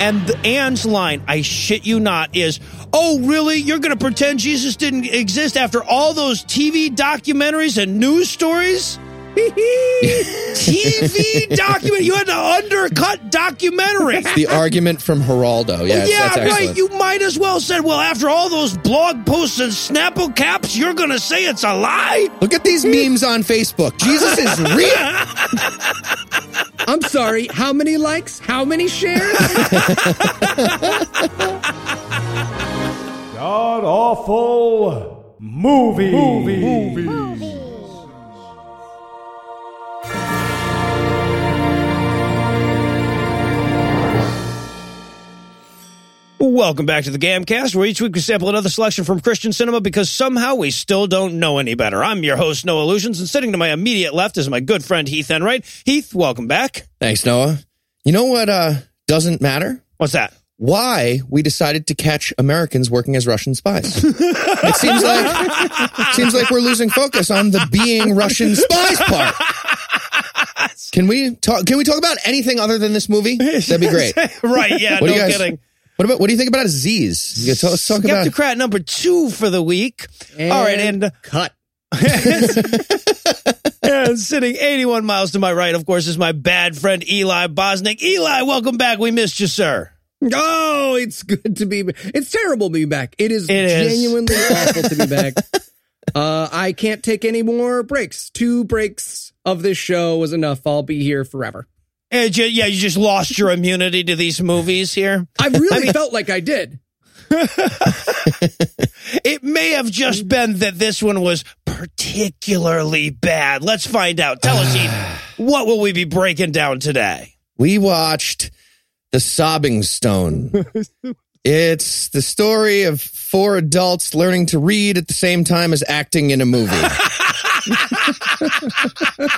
And the Anne's line, I shit you not, is, "Oh, really? You're going to pretend Jesus didn't exist after all those TV documentaries and news stories?" TV document. You had to undercut documentary. The argument from Geraldo. Yeah, yeah, that's right. excellent. You might as well said, well, after all those blog posts and Snapple caps, you're going to say it's a lie? Look at these memes on Facebook. Jesus is real. I'm sorry. How many likes? How many shares? God awful movie. Movie. Welcome back to the Gamcast, where each week we sample another selection from Christian cinema because somehow we still don't know any better. I'm your host, Noah Lugeons, and sitting to my immediate left is my good friend Heath Enright. Heath, welcome back. Thanks, Noah. You know what uh, doesn't matter? What's that? Why we decided to catch Americans working as Russian spies. it seems like it seems like we're losing focus on the being Russian spies part. Can we talk? Can we talk about anything other than this movie? That'd be great. right, yeah, What do no you guys- kidding. What about what do you think about Aziz? You talk, let's talk about Skeptocrat number two for the week. All right, and cut. and sitting 81 miles to my right, of course, is my bad friend Eli Bosnick. Eli, welcome back. We missed you, sir. Oh, it's good to be. It's terrible to be back. It is It is. genuinely awful to be back. Uh, I can't take any more breaks. Two breaks of this show was enough. I'll be here forever. Eh, and you- yeah, you just lost your immunity to these movies here. I really felt like I did. It may have just been that this one was particularly bad. Let's find out. Tell us, Heath, what will we be breaking down today? we watched The Sobbing Stone. it's the story of four adults learning to read at the same time as acting in a movie.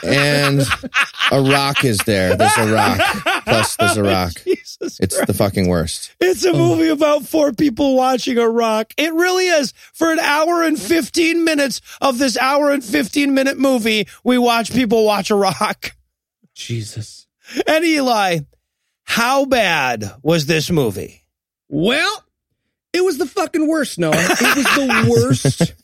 and a rock is there. There's a rock. Plus, there's a rock. Jesus It's the fucking worst. It's a oh. movie about four people watching a rock. It really is. For an hour and 15 minutes of this hour and 15 minute movie, we watch people watch a rock. Jesus. And Eli, how bad was this movie? Well, it was the fucking worst, Noah. It was the worst,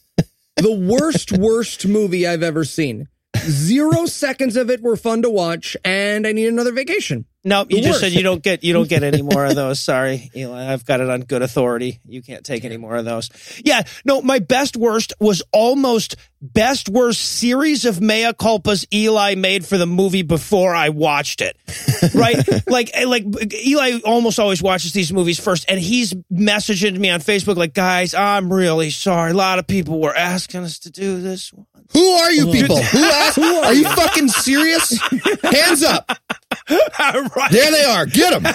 the worst, worst movie I've ever seen. Zero seconds of it were fun to watch, and I need another vacation. No, you just said you don't get you don't get any more of those. Sorry, Eli. I've got it on good authority. You can't take any more of those. Yeah, no, my best worst was almost best worst series of mea culpas Eli made for the movie before I watched it. Right? like eh, like Eli almost always watches these movies first and he's messaging me on Facebook like, "Guys, I'm really sorry. A lot of people were asking us to do this one." Who are you people? Who asked? Are you fucking serious? Hands up. right. There they are. Get them.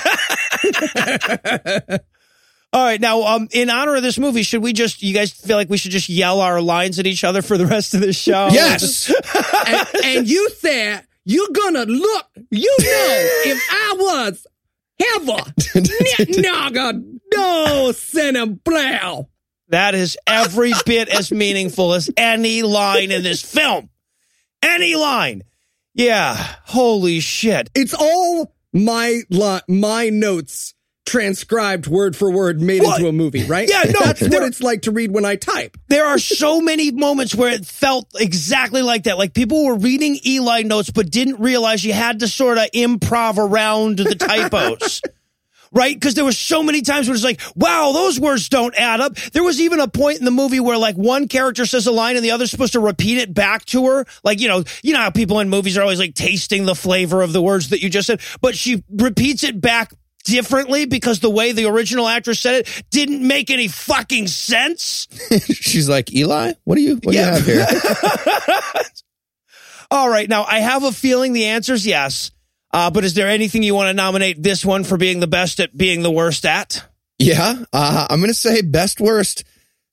All right, now, um, in honor of this movie, should we just? You guys feel like we should just yell our lines at each other for the rest of the show? Yes. And, and you said you're gonna look. You know, if I was ever naga no Cineblow. That is every bit as meaningful as any line in this film. Any line. Yeah. Holy shit. It's all my li- my notes transcribed word for word made Well, into a movie, right? yeah, no, that's what it's like to read when I type. There are so many moments where it felt exactly like that. Like people were reading Eli notes, but didn't realize you had to sort of improv around the typos. Right? Because there were so many times where it's like, wow, those words don't add up. There was even a point in the movie where like one character says a line and the other's supposed to repeat it back to her. Like, you know, you know how people in movies are always like tasting the flavor of the words that you just said, but she repeats it back differently because the way the original actress said it didn't make any fucking sense. She's like, Eli, what do you what do Yeah. you have here? All right. Now, I have a feeling the answer is yes. Uh, but is there anything you want to nominate this one for being the best at being the worst at? Yeah, uh, I'm going to say best worst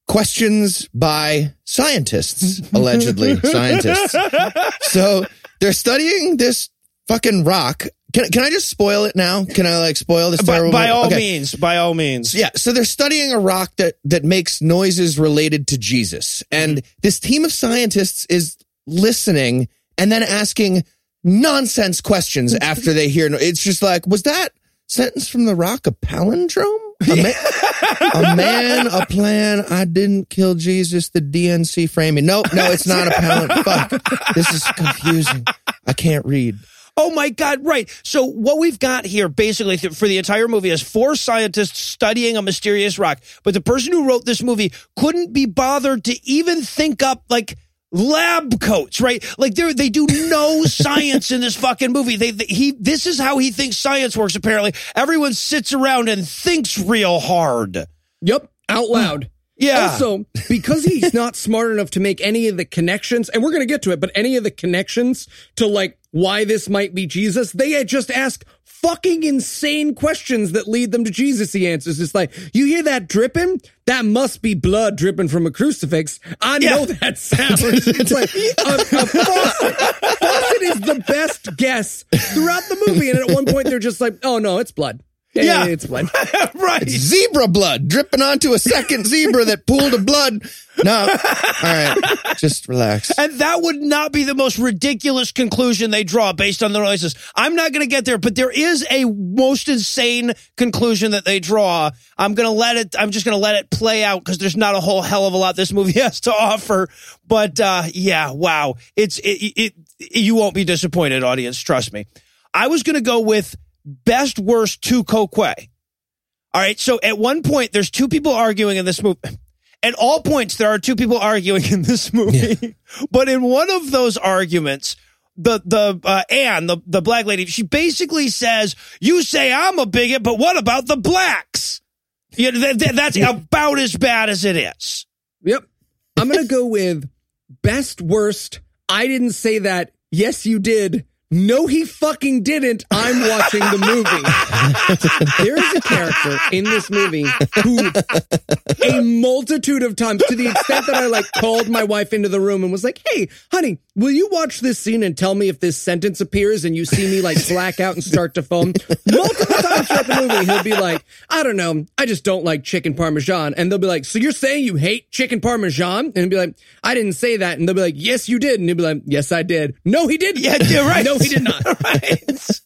questions by scientists, allegedly scientists. So they're studying this fucking rock. Can can I just spoil it now? Can I like spoil this? By, by all Okay. means. By all means. Yeah, so they're studying a rock that that makes noises related to Jesus, and this team of scientists is listening and then asking nonsense questions after they hear. It's just like, was that sentence from The Rock a palindrome? A, ma- a man, a plan. I didn't kill Jesus. The DNC framing. No, no, it's not a palindrome. Fuck. This is confusing. I can't read. Oh my God, right. So what we've got here basically th- for the entire movie is four scientists studying a mysterious rock. But the person who wrote this movie couldn't be bothered to even think up like lab coats, right? Like they they do no science in this fucking movie. They, they he this is how he thinks science works apparently. Everyone sits around and thinks real hard. Yep, out loud. Yeah. Also, because he's not smart enough to make any of the connections, and we're going to get to it, but any of the connections to like why this might be Jesus, they just ask fucking insane questions that lead them to Jesus. He answers. It's like, you hear that dripping? That must be blood dripping from a crucifix. I Yeah. know that sounds. It's like a, a faucet. Faucet is the best guess throughout the movie. And at one point, they're just like, oh no, it's blood. Yeah, Yeah. it's blood. right. Zebra blood dripping onto a second zebra that pooled of blood. No. All right. Just relax. And that would not be the most ridiculous conclusion they draw based on the noises. I'm not going to get there, but there is a most insane conclusion that they draw. I'm going to let it, I'm just going to let it play out because there's not a whole hell of a lot this movie has to offer. But, uh, yeah, wow. It's, it, it, it you won't be disappointed, audience. Trust me. I was going to go with best worst tu quoque. All right. So at one point, there's two people arguing in this movie. At all points, there are two people arguing in this movie. but in one of those arguments, the the uh, Anne, the the black lady, she basically says, "You say I'm a bigot, but what about the blacks?" Yeah, that, that- that's about as bad as it is. Yep. I'm going to go with best worst. I didn't say that. Yes, you did. No, he fucking didn't. I'm watching the movie. there is a character in this movie who a multitude of times to the extent that I like called my wife into the room and was like, Hey, honey, will you watch this scene and tell me if this sentence appears and you see me like black out and start to foam? Multiple times throughout the movie, he'll be like, I don't know. I just don't like chicken parmesan. And they'll be like, so you're saying you hate chicken parmesan? And he'll be like, I didn't say that. And they'll be like, yes, you did. And he'll be like, yes, I did. No, he didn't. Yeah, you're right. No, he did not. right.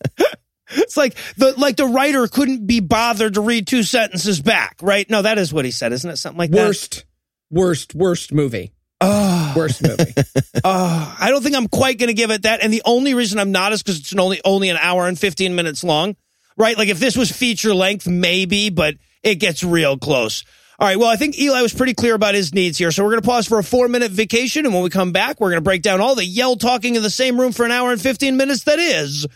It's like the like the writer couldn't be bothered to read two sentences back, right? No, that is what he said, isn't it? Something like that. Worst, worst, worst movie. Oh, Worst movie. oh, I don't think I'm quite going to give it that. And the only reason I'm not is because it's an only only an hour and 15 minutes long, right? Like if this was feature length, maybe, but it gets real close. All right. Well, I think Eli was pretty clear about his needs here. So we're going to pause for a four minute vacation. And when we come back, we're going to break down all the yell talking in the same room for an hour and 15 minutes. That is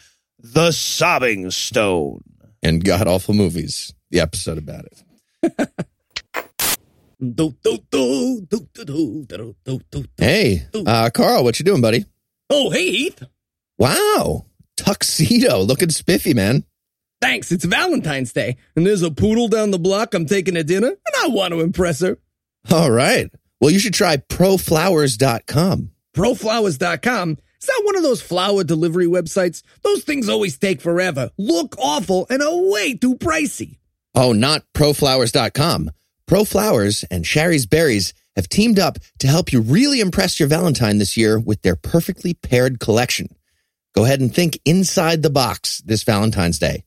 the sobbing stone. And god awful movies. The episode about it. Hey, uh, Carl, what you doing, buddy? Oh, hey, Heath. Wow. Tuxedo. Looking spiffy, man. Thanks. It's Valentine's Day, and there's a poodle down the block I'm taking to dinner, and I want to impress her. All right. Well, you should try proflowers.com. Proflowers.com. Is that one of those flower delivery websites? Those things always take forever, look awful, and are way too pricey. Oh, not proflowers.com. Proflowers and Shari's Berries have teamed up to help you really impress your Valentine this year with their perfectly paired collection. Go ahead and think inside the box this Valentine's Day.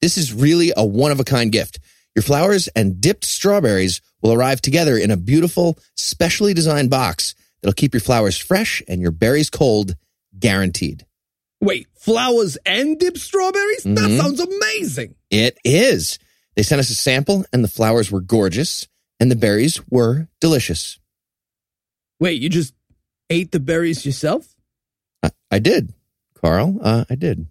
This is really a one of a kind gift. Your flowers and dipped strawberries will arrive together in a beautiful, specially designed box that'll keep your flowers fresh and your berries cold, guaranteed. Wait, flowers and dipped strawberries? That Mhm. sounds amazing. It is. They sent us a sample and the flowers were gorgeous and the berries were delicious. Wait, you just ate the berries yourself? I, I did, Carl. Uh, I did.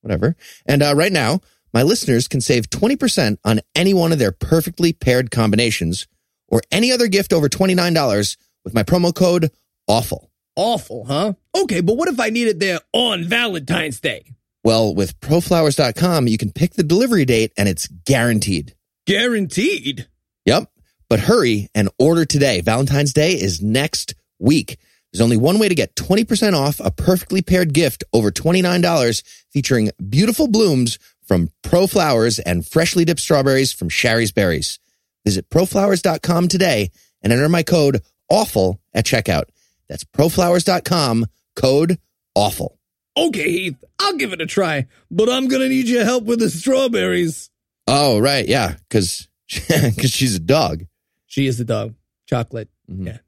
Whatever. And uh, right now, my listeners can save 20% on any one of their perfectly paired combinations or any other gift over $29 with my promo code AWFUL. Awful, huh? Okay, but what if I need it there on Valentine's Day? Well, with proflowers.com, you can pick the delivery date and it's guaranteed. Guaranteed. Yep. But hurry and order today. Valentine's Day is next week. There's only one way to get 20% off a perfectly paired gift over $29 featuring beautiful blooms from Pro Flowers and freshly dipped strawberries from Shari's Berries. Visit proflowers.com today and enter my code AWFUL at checkout. That's proflowers.com, code AWFUL. Okay, Heath, I'll give it a try, but I'm gonna need your help with the strawberries. Oh, right. Yeah. Cause, cause she's a dog. She is the dog. Chocolate. Mhm. Yeah.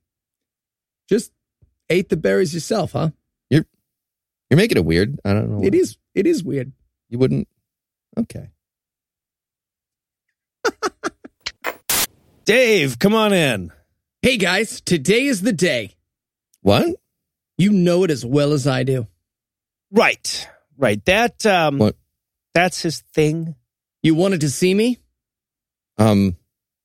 Just ate the berries yourself, huh? You're making it weird. I don't know. It is. It is weird. You wouldn't. Okay. Dave, come on in. Hey guys, today is the day. What? You know it as well as I do. Right. Right. That um What? that's his thing. You wanted to see me? Um,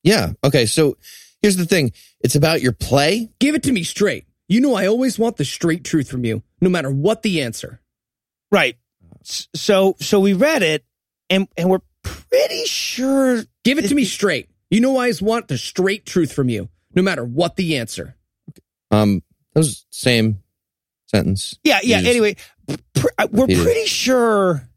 yeah. Okay. So here's the thing. It's about your play. Give it to me straight. You know I always want the straight truth from you, no matter what the answer. Right. So so we read it and and we're pretty sure Give it to me straight. You know I always want the straight truth from you, no matter what the answer. Um, that was same sentence. Yeah, yeah. Just- Anyway, pr- we're Peter. pretty sure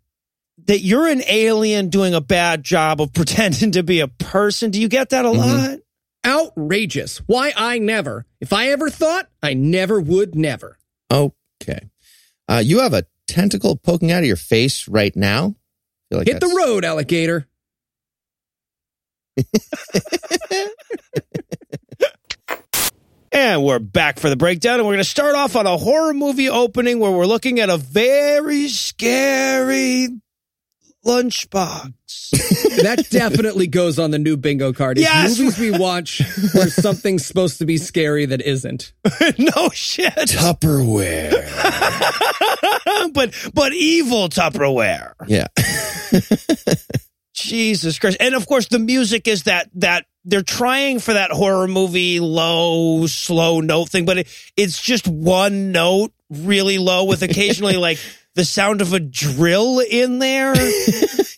that you're an alien doing a bad job of pretending to be a person. Do you get that a Mhm. lot? Outrageous. Why I never. If I ever thought, I never would never. Okay. Uh, you have a tentacle poking out of your face right now. I feel like Hit the road, alligator. And we're back for the breakdown, and we're going to start off on a horror movie opening where we're looking at a very scary lunchbox. That definitely goes on the new bingo card. It's Yes. movies we watch where something's supposed to be scary that isn't. no shit, Tupperware. but but evil Tupperware. yeah. Jesus Christ! And of course, the music is that that they're trying for that horror movie low, slow note thing, but it, it's just one note, really low, with occasionally like the sound of a drill in there.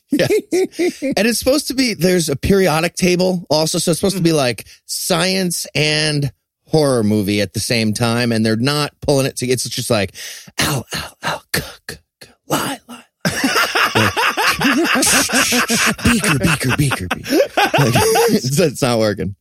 Yeah. and it's supposed to be, there's a periodic table also. So it's supposed to be mm-hmm. like science and horror movie at the same time. And they're not pulling it together. It's just like, ow, ow, ow, cuh, lie, lie. beaker, beaker, beaker, beaker. Like, it's, it's not working.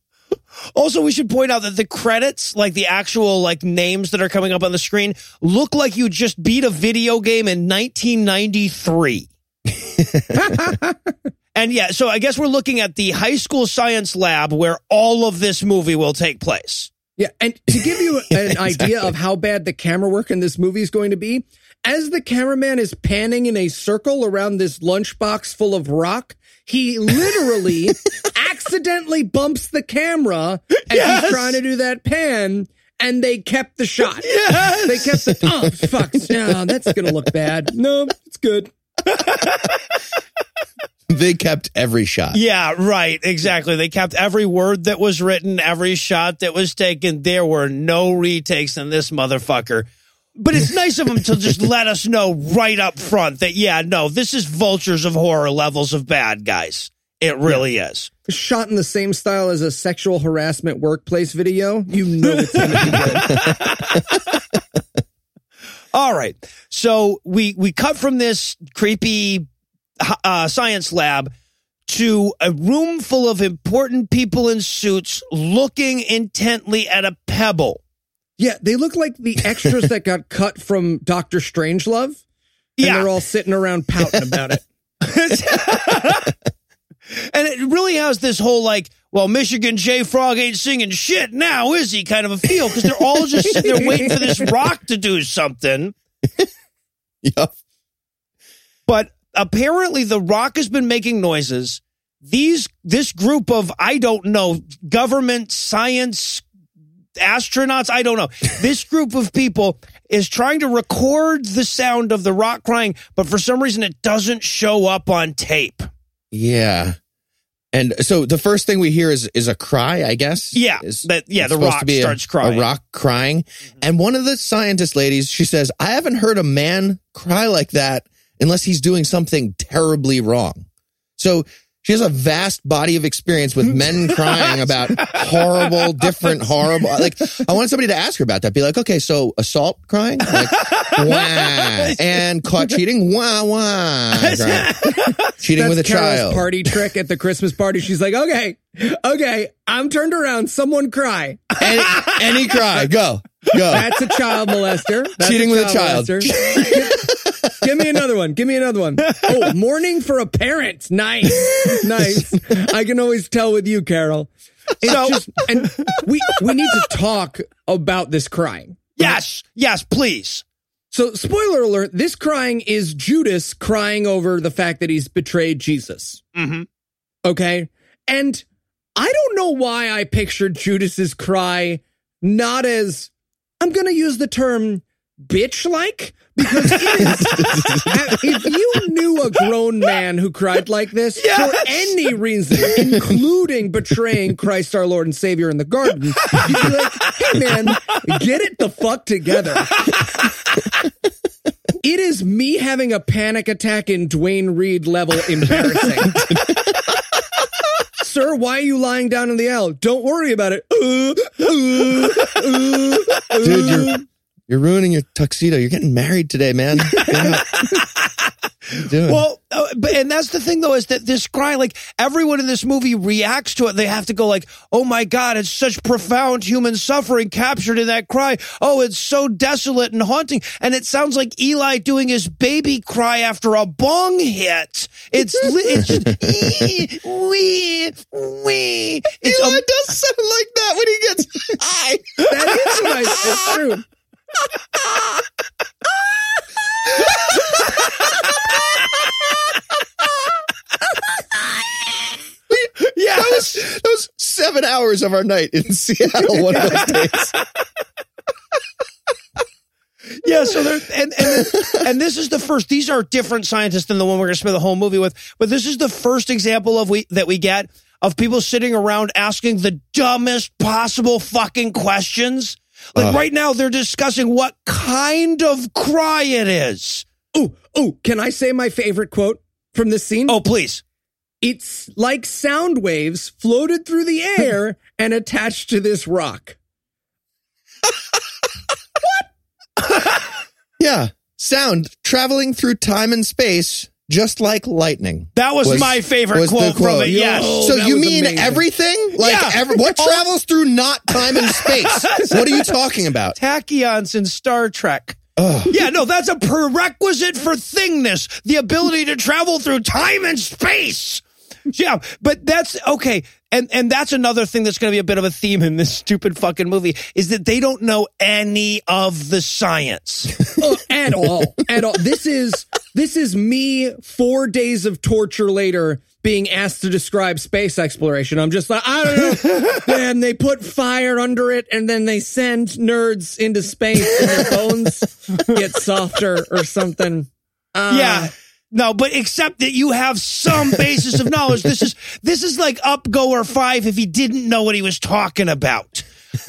Also, we should point out that the credits, like the actual like names that are coming up on the screen, look like you just beat a video game in 1993. and yeah, so I guess we're looking at the high school science lab where all of this movie will take place. Yeah, and to give you an idea of how bad the camera work in this movie is going to be, as the cameraman is panning in a circle around this lunchbox full of rock, he literally accidentally bumps the camera as Yes. he's trying to do that pan, and they kept the shot. Yes. They kept the oh fuck, no, that's gonna look bad. No, it's good. They kept every shot. Yeah, right. Exactly. They kept every word that was written, every shot that was taken. There were no retakes in this motherfucker. But it's nice of them to just let us know right up front that, yeah, no, this is vultures of horror levels of bad, guys. It really is. Shot in the same style as a sexual harassment workplace video, you know it's gonna be good. All right. So we we cut from this creepy uh, science lab to a room full of important people in suits looking intently at a pebble. Yeah, they look like the extras that got cut from Doctor Strangelove. And Yeah. they're all sitting around pouting about it. And it really has this whole like, well, Michigan J Frog ain't singing shit now, is he? Kind of a feel because they're all just sitting there waiting for this rock to do something. Yep. But apparently, the rock has been making noises. These this group of I don't know government science astronauts I don't know this group of people is trying to record the sound of the rock crying, but for some reason it doesn't show up on tape. Yeah. And so the first thing we hear is is a cry, I guess. Yeah, Is- that- yeah, the rock be a- starts crying. Mm-hmm. A rock crying. And one of the scientist ladies, she says, I haven't heard a man cry like that unless he's doing something terribly wrong. So she has a vast body of experience with men crying about horrible, different, horrible. Like, I want somebody to ask her about that. Be like, okay, so assault crying, like, wah, and caught cheating, wah, wah, crying. cheating That's with a Carol's child. party trick at the Christmas party. She's like, okay, okay, I'm turned around. Someone cry. Any, any cry, go, go. That's a child molester. That's Cheating with a child. Give me another one. Give me another one. Oh, mourning for a parent. Nice. Nice. I can always tell with you, Carol. It's So- just, and we, we need to talk about this crying. Yes, yes, please. So, spoiler alert, this crying is Judas crying over the fact that he's betrayed Jesus. Mm-hmm. Okay. And I don't know why I pictured Judas's cry not as, I'm going to use the term bitch like, because it is, if you knew a grown man who cried like this Yes. for any reason, including betraying Christ our Lord and Savior in the garden, you'd be like, hey man, get it the fuck together. It is me having a panic attack in Duane Reade level embarrassing. Sir, why are you lying down in the aisle? Don't worry about it. Uh, uh, uh. Dude, you're you're ruining your tuxedo. You're getting married today, man. Get out. What are you doing? Well, uh, but and that's the thing though is that this cry, like everyone in this movie reacts to it. They have to go like, "Oh my God, it's such profound human suffering captured in that cry. Oh, it's so desolate and haunting." And it sounds like Eli doing his baby cry after a bong hit. It's li- it's just, "Ee, wee wee. It's Eli a, does sound like that when he gets high. That is what I it's true. yeah. That was, that was seven hours of our night in Seattle one of those days. Yeah, so there and and and this is the first. These are different scientists than the one we're going to spend the whole movie with. But this is the first example of we that we get of people sitting around asking the dumbest possible fucking questions. Like Ugh. right now, they're discussing what kind of cry it is. Oh, oh, can I say my favorite quote from this scene? Oh, please. It's like sound waves floated through the air and attached to this rock. What? yeah. Sound traveling through time and space just like lightning. That was, Was- my favorite was the quote, from it. Yes. Yo. so you mean amazing. everything? Like Yeah. every, what Oh. travels through not time and space? what are you talking about? Tachyons in Star Trek. Ugh. Yeah, no, that's a prerequisite for thingness, the ability to travel through time and space. Yeah, but that's okay. And and that's another thing that's going to be a bit of a theme in this stupid fucking movie is that they don't know any of the science. Oh, at all. At all. This is this is me 4 days of torture later being asked to describe space exploration. I'm just like, I don't know. and they put fire under it and then they send nerds into space and their bones get softer or something. Uh, yeah. No, but except that you have some basis of knowledge. This is this is like up goer five if he didn't know what he was talking about.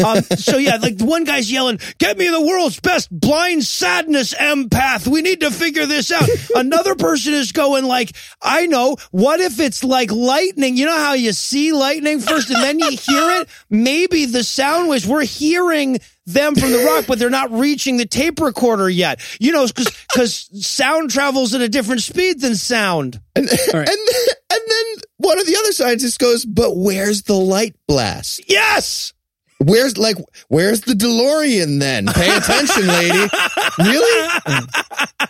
Um, so yeah, like one guy's yelling, "Get me the world's best blind sadness empath. We need to figure this out." Another person is going like, "I know. What if it's like lightning? You know how you see lightning first and then you hear it? Maybe the sound waves we're hearing." them from the rock, but they're not reaching the tape recorder yet. You know, because because sound travels at a different speed than sound. And, right. and, then, and then one of the other scientists goes, but where's the light blast? Yes. Where's like where's the DeLorean then? Pay attention, lady. Really?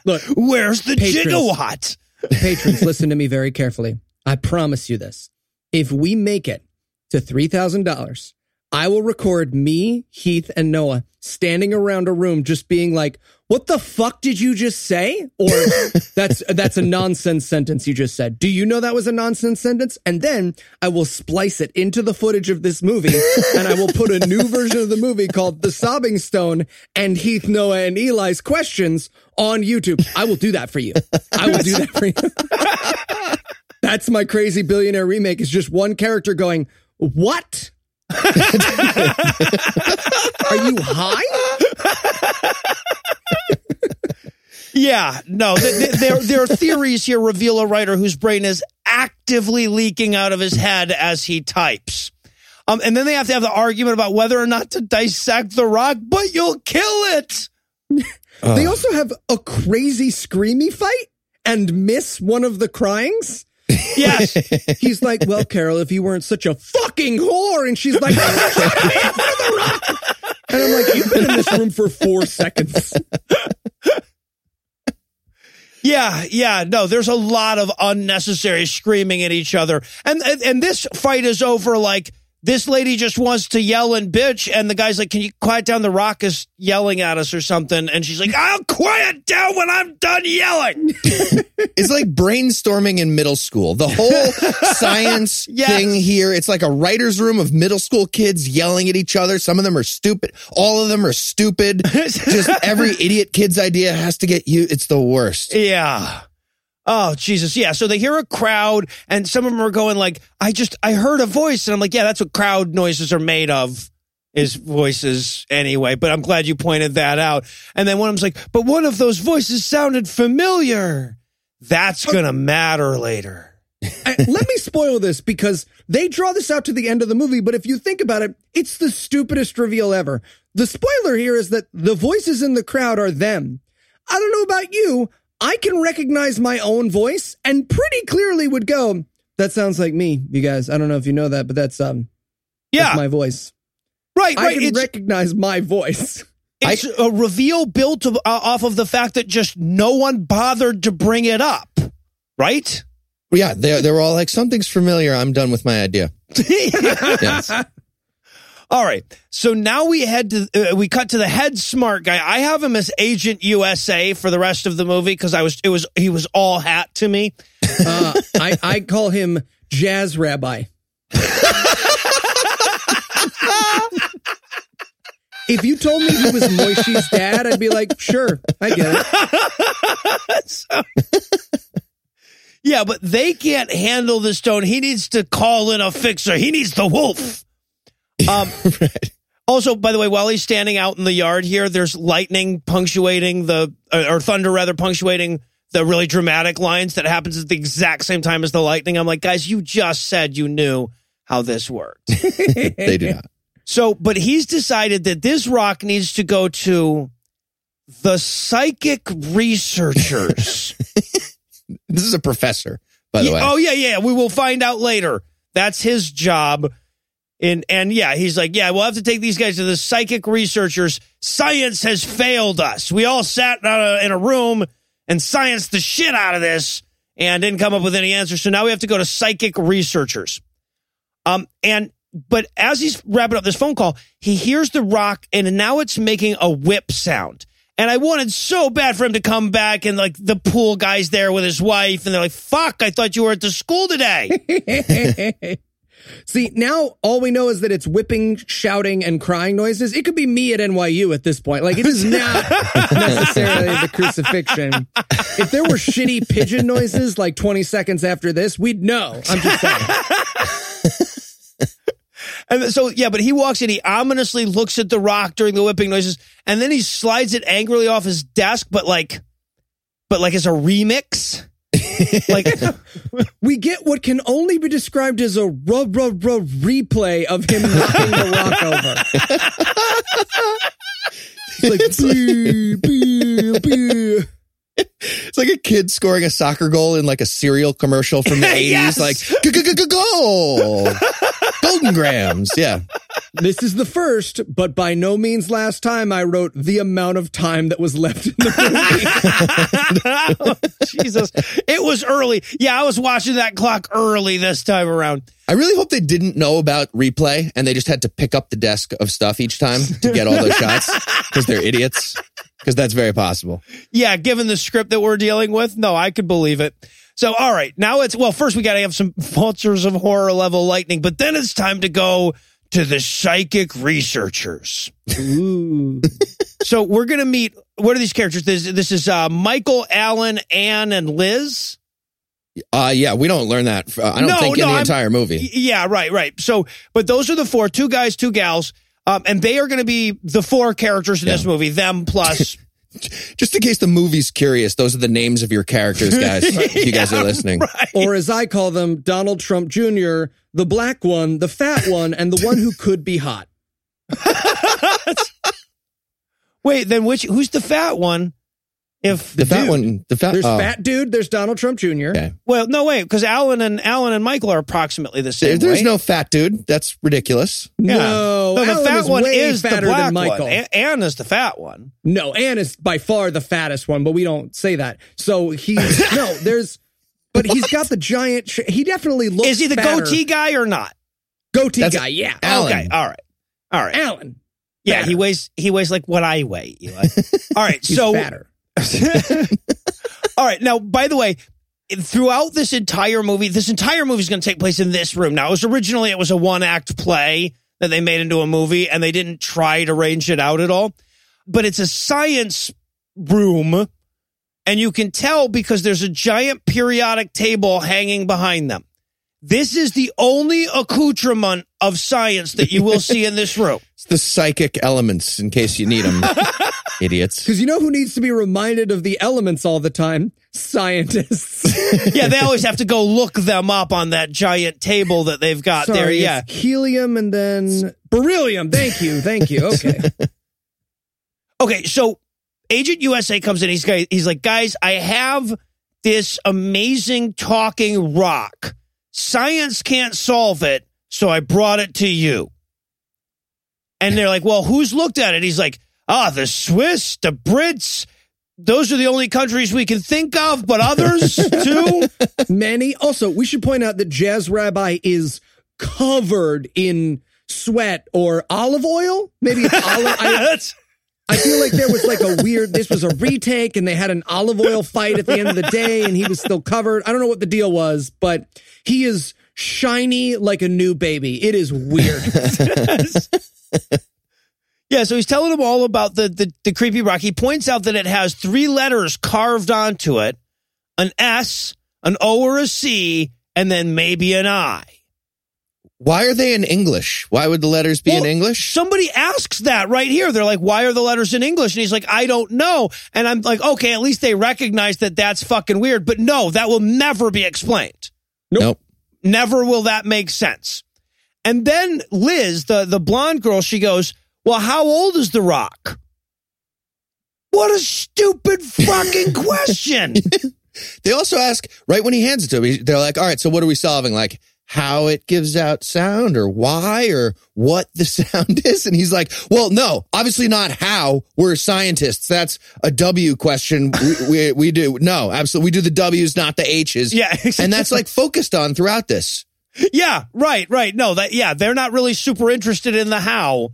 Look, Where's the Patrons. gigawatt? patrons, listen to me very carefully. I promise you this. If we make it to $3,000, I will record me, Heath, and Noah standing around a room just being like, what the fuck did you just say? Or that's, that's a nonsense sentence you just said. Do you know that was a nonsense sentence? And then I will splice it into the footage of this movie and I will put a new version of the movie called The Sobbing Stone and Heath, Noah, and Eli's questions on YouTube. I will do that for you. I will do that for you. That's my crazy billionaire remake is just one character going, What? Are you high? Yeah, no. th- th- their their theories here reveal a writer whose brain is actively leaking out of his head as he types. Um, and then they have to have the argument about whether or not to dissect the rock, but you'll kill it. They also have a crazy screamy fight and miss one of the cryings. Yes. He's like, Well, Carol, if you weren't such a fucking whore, and she's like, "I'm trying to be in front of the rock." And I'm like, You've been in this room for four seconds. Yeah, yeah, no, there's a lot of unnecessary screaming at each other. And, and and this fight is over like this lady just wants to yell and bitch and the guy's like, "Can you quiet down? The rock is yelling at us or something." And she's like, "I'll quiet down when I'm done yelling." It's like brainstorming in middle school. The whole science Yes. thing here, it's like a writer's room of middle school kids yelling at each other. Some of them are stupid. All of them are stupid. Just every idiot kid's idea has to get you. It's the worst. Yeah. Oh, Jesus. Yeah. So they hear a crowd and some of them are going like, I just, I heard a voice. And I'm like, yeah, that's what crowd noises are made of is voices anyway. But I'm glad you pointed that out. And then one of them's like, but one of those voices sounded familiar. That's going to matter later. Let me spoil this because they draw this out to the end of the movie, but if you think about it, it's the stupidest reveal ever. The spoiler here is that the voices in the crowd are them. I don't know about you. I can recognize my own voice and pretty clearly would go, that sounds like me, you guys. I don't know if you know that, but that's um Yeah. that's my voice. right. right. I can It's, recognize my voice. it's a reveal built of, uh, off of the fact that just no one bothered to bring it up. Right. Yeah, they they were all like, something's familiar. I'm done with my idea. Yes. All right. So now we head to uh, we cut to the head smart guy. I have him as Agent USA for the rest of the movie because I was it was he was all hat to me. Uh, I, I call him Jazz Rabbi. if you told me he was Moishi's dad, I'd be like, sure, I get it. Yeah, but they can't handle the stone. He needs to call in a fixer. He needs the wolf. Um, Also, by the way, while he's standing out in the yard here, there's lightning punctuating the uh, or thunder rather punctuating the really dramatic lines that happens at the exact same time as the lightning. I'm like, guys, you just said you knew how this worked. they do not. So, but he's decided that this rock needs to go to the psychic researchers. This is a professor, by the Yeah, way. Oh yeah, yeah. We will find out later. That's his job. And and yeah, he's like, yeah, we'll have to take these guys to the psychic researchers. Science has failed us. We all sat in a, in a room and scienced the shit out of this and didn't come up with any answers. So now we have to go to psychic researchers. Um and but as he's wrapping up this phone call, he hears the rock and now it's making a whip sound. And I wanted so bad for him to come back and like the pool guy's there with his wife and they're like, fuck, I thought you were at the school today. See, now all we know is that it's whipping, shouting, and crying noises. It could be me at NYU at this point. Like, it is not necessarily the crucifixion. If there were shitty pigeon noises like 20 seconds after this, we'd know. I'm just saying. and so, yeah, but he walks in, he ominously looks at the rock during the whipping noises and then he slides it angrily off his desk, but like, but like as a remix. like, We get what can only be described as a rub, rub, rub replay of him knocking the rock over. It's like, "Boo, boo, boo." It's like a kid scoring a soccer goal in like a cereal commercial from the 80s. Yes. Like, "G-g-g-g-goal! Golden Grahams. Yeah. This is the first, but by no means last time I wrote the amount of time that was left in the movie. Jesus. It was early. Yeah, I was watching that clock early this time around. I really hope they didn't know about replay and they just had to pick up the desk of stuff each time to get all those shots because they're idiots. Because that's very possible. Yeah, given the script that we're dealing with, no, I could believe it. So, all right, now it's well. First, we got to have some vultures of horror level lightning, but then it's time to go to the psychic researchers. Ooh. So we're gonna meet. What are these characters? This, this is uh, Michael, Alan, Anne, and Liz. Uh, yeah, we don't learn that. Uh, I don't No, think in no, the I'm- entire movie. Yeah, right, right. So, but those are the four: two guys, two gals, um, and they are going to be the four characters in this movie. Them plus. Just in case the movie's curious, those are the names of your characters, guys. if you guys are listening. right. or as I call them, Donald Trump Jr., the black one, the fat one, and the one who could be hot. Wait, then which? Who's the fat one? If The fat Dude, one, the fat. There's oh, fat dude. There's Donald Trump Jr. Okay. well, no way, because Alan and Alan and Michael are approximately the same. There- there's right? no fat dude. That's ridiculous. Yeah. No, No, the fat is one way is the black than Michael. one. A- Ann is the fat one. No, Ann is by far the fattest one, but we don't say that. So he's no, there's, but he's got the giant. Sh- he definitely looks. Is he the fatter. goatee guy or not? goatee That's guy? Yeah, Alan. Okay, all right, all right. Alan. Yeah, he weighs he weighs like what I weigh. Eli. All right, He's so fatter. All right. Now, by the way, throughout this entire movie, this entire movie is going to take place in this room. Now, it was originally it was a one act play that they made into a movie, and they didn't try to range it out at all. But it's a science room, and you can tell because there's a giant periodic table hanging behind them. This is the only accoutrement of science that you will see in this room. It's the psychic elements in case you need them, idiots. Because you know who needs to be reminded of the elements all the time? Scientists. Yeah, they always have to go look them up on that giant table that they've got there. Yeah. it's helium and then beryllium. Thank you, thank you. Okay, Okay, so Agent USA comes in. He's he's like, guys, I have this amazing talking rock. Science can't solve it, so I brought it to you. And they're like, well, who's looked at it? He's like, ah, the Swiss, the Brits. Those are the only countries we can think of, but others too. many. Also, we should point out that Jazz Rabbi is covered in sweat or olive oil. Maybe it's olive. I, That's- I feel like there was like a weird. This was a retake, and they had an olive oil fight at the end of the day, and he was still covered. I don't know what the deal was, but he is shiny like a new baby. It is weird. Yeah, so he's telling them all about the, the the creepy rock. He points out that it has three letters carved onto it: an S, an O, or a C, and then maybe an I. Why are they in English? Why would the letters be in English? Somebody asks that right here. They're like, "Why are the letters in English?" And he's like, "I don't know." And I'm like, "Okay, at least they recognize that that's fucking weird." But no, that will never be explained. Nope. Never will that make sense. And then Liz, the the blonde girl, she goes, "Well, how old is the rock?" What a stupid fucking question. They also ask right when he hands it to me, They're like, "All right, so what are we solving? Like how it gives out sound, or why, or what the sound is?" And he's like, "Well, no, obviously not how. We're scientists. That's a W question. We we, we do no, absolutely. We do the W's, not the H's. Yeah. and that's like focused on throughout this. Yeah, right, right. No, that yeah, they're not really super interested in the how.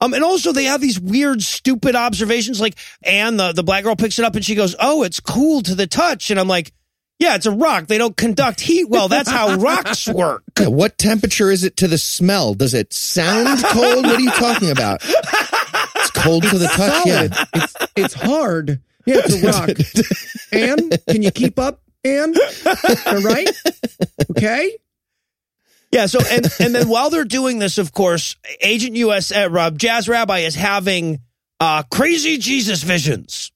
Um, and also they have these weird, stupid observations. Like Anne, the the black girl, picks it up and she goes, "Oh, it's cool to the touch." And I'm like, "Yeah, it's a rock. They don't conduct heat well. That's how rocks work." Yeah, what temperature is it to the smell? Does it sound cold? What are you talking about? It's cold to the touch. Yeah. It's it's hard. Yeah, it's a rock. Anne, can you keep up, Anne? All right. Okay. Yeah. So and and then while they're doing this, of course, Agent US uh, Rob Jazz Rabbi is having uh, crazy Jesus visions.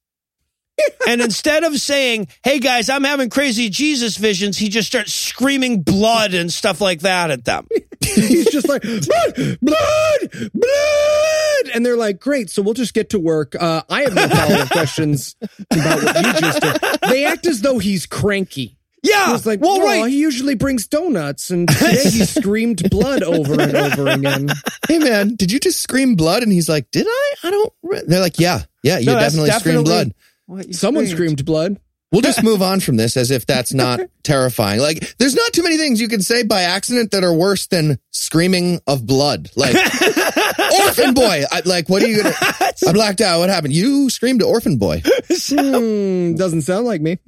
And instead of saying, "Hey guys, I'm having crazy Jesus visions," he just starts screaming blood and stuff like that at them. He's just like blood, blood, blood, and they're like, "Great, so we'll just get to work." Uh, I have no follow up questions about what you just did. They act as though he's cranky. Yeah. It's like, well, well, right. he usually brings donuts, and today he screamed blood over and over again. Hey man, did you just scream blood? And he's like, Did I? I don't. Re-. They're like, Yeah, yeah, you No, that's definitely, screamed blood. What you Someone screamed. screamed blood. We'll just move on from this as if that's not terrifying. Like, there's not too many things you can say by accident that are worse than screaming of blood. Like, orphan boy. I, like, what are you gonna? I blacked out. What happened? You screamed orphan boy. Hmm, doesn't sound like me.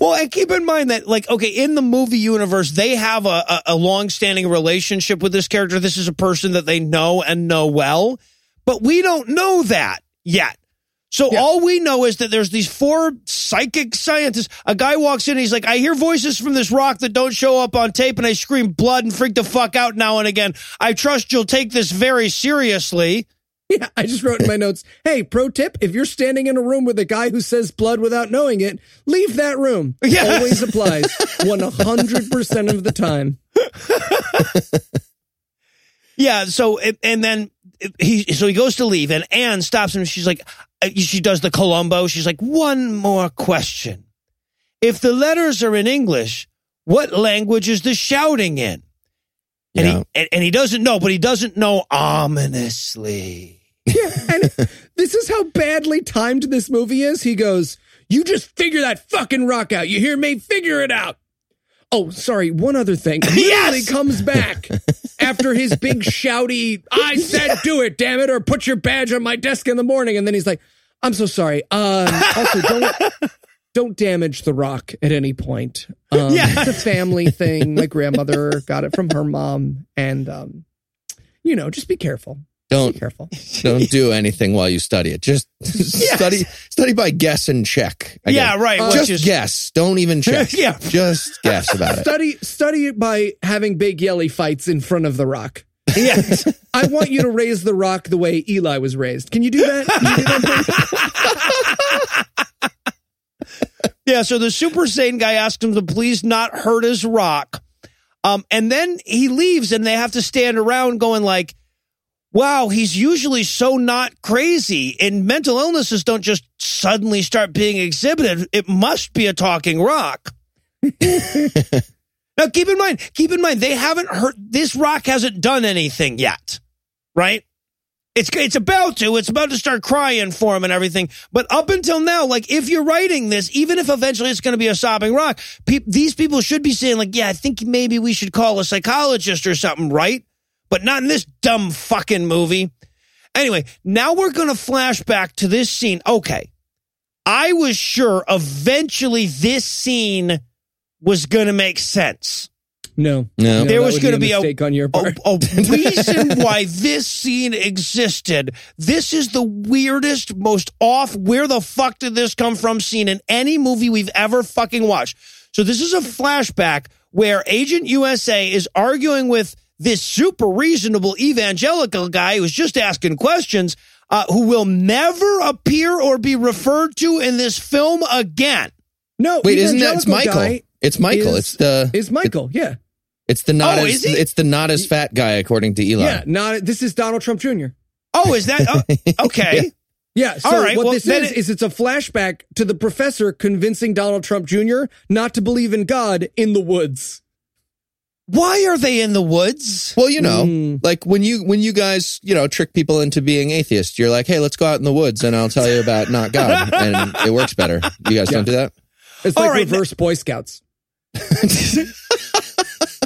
Well, and keep in mind that, like, okay, in the movie universe, they have a, a, a long-standing relationship with this character. This is a person that they know and know well, but we don't know that yet. So all we know is that there's these four psychic scientists. A guy walks in, and he's like, "I hear voices from this rock that don't show up on tape, and I scream blood and freak the fuck out now and again. I trust you'll take this very seriously." Yeah, I just wrote in my notes, hey, pro tip, if you're standing in a room with a guy who says blood without knowing it, leave that room. Yeah. Always applies 100% of the time. Yeah. So, and then he so he goes to leave, and Anne stops him. She's like, uh, she does the Columbo. She's like, one more question. If the letters are in English, what language is the shouting in? And, Yeah. he, and, and he doesn't know, but he doesn't know ominously. and this is how badly timed this movie is. He goes, You just figure that fucking rock out. You hear me? Figure it out. Oh, sorry. One other thing. Literally Yes! comes back after his big shouty, I said do it, damn it, or put your badge on my desk in the morning. And then he's like, I'm so sorry. Um, also, don't. Don't damage the rock at any point. Um, Yeah. It's a family thing. My grandmother got it from her mom. And, um, you know, just be careful. Be Don't Be careful. don't do anything while you study it. Just study study by guess and check. I yeah, guess. right. Uh, Just is- guess. Don't even check. Yeah. Just guess about it. study study it by having big yelly fights in front of the rock. Yes. I want you to raise the rock the way Eli was raised. Can you do that? You do that? Yeah, so the Super Saiyan guy asks him to please not hurt his rock. Um, and then he leaves and they have to stand around going like, wow, he's usually so not crazy. And mental illnesses don't just suddenly start being exhibited. It must be a talking rock. now keep in mind, keep in mind, they haven't hurt, this rock hasn't done anything yet, right? It's it's about to. It's about to start crying for him and everything. But up until now, like if you're writing this, even if eventually it's going to be a sobbing rock, pe- these people should be saying like, yeah, I think maybe we should call a psychologist or something, right? But not in this dumb fucking movie. Anyway, now we're going to flash back to this scene. Okay, I was sure eventually this scene was going to make sense. No. No. There that was gonna be a- mistake on your a, part. a reason why this scene existed. This is the weirdest, most off, where the fuck did this come from scene in any movie we've ever fucking watched. So this is a flashback where Agent USA is arguing with this super reasonable evangelical guy who's just asking questions, uh, who will never appear or be referred to in this film again. no. Wait, isn't that it's Michael? It's Michael. is- it's the Is Michael? yeah. it's the not Oh, as is he? it's the not as fat guy according to Eli. Yeah. Not. This is Donald Trump Jr. Oh, is that oh, okay? Yeah. So All right, what well, this then is it- is it's a flashback to the professor convincing Donald Trump Jr. not to believe in God in the woods. Why are they in the woods? Well, you know, Mm. like when you when you guys, you know, trick people into being atheists, you're like, "Hey, let's go out in the woods and I'll tell you about not God." and it works better. You guys don't do that? It's All like right, reverse Boy Scouts.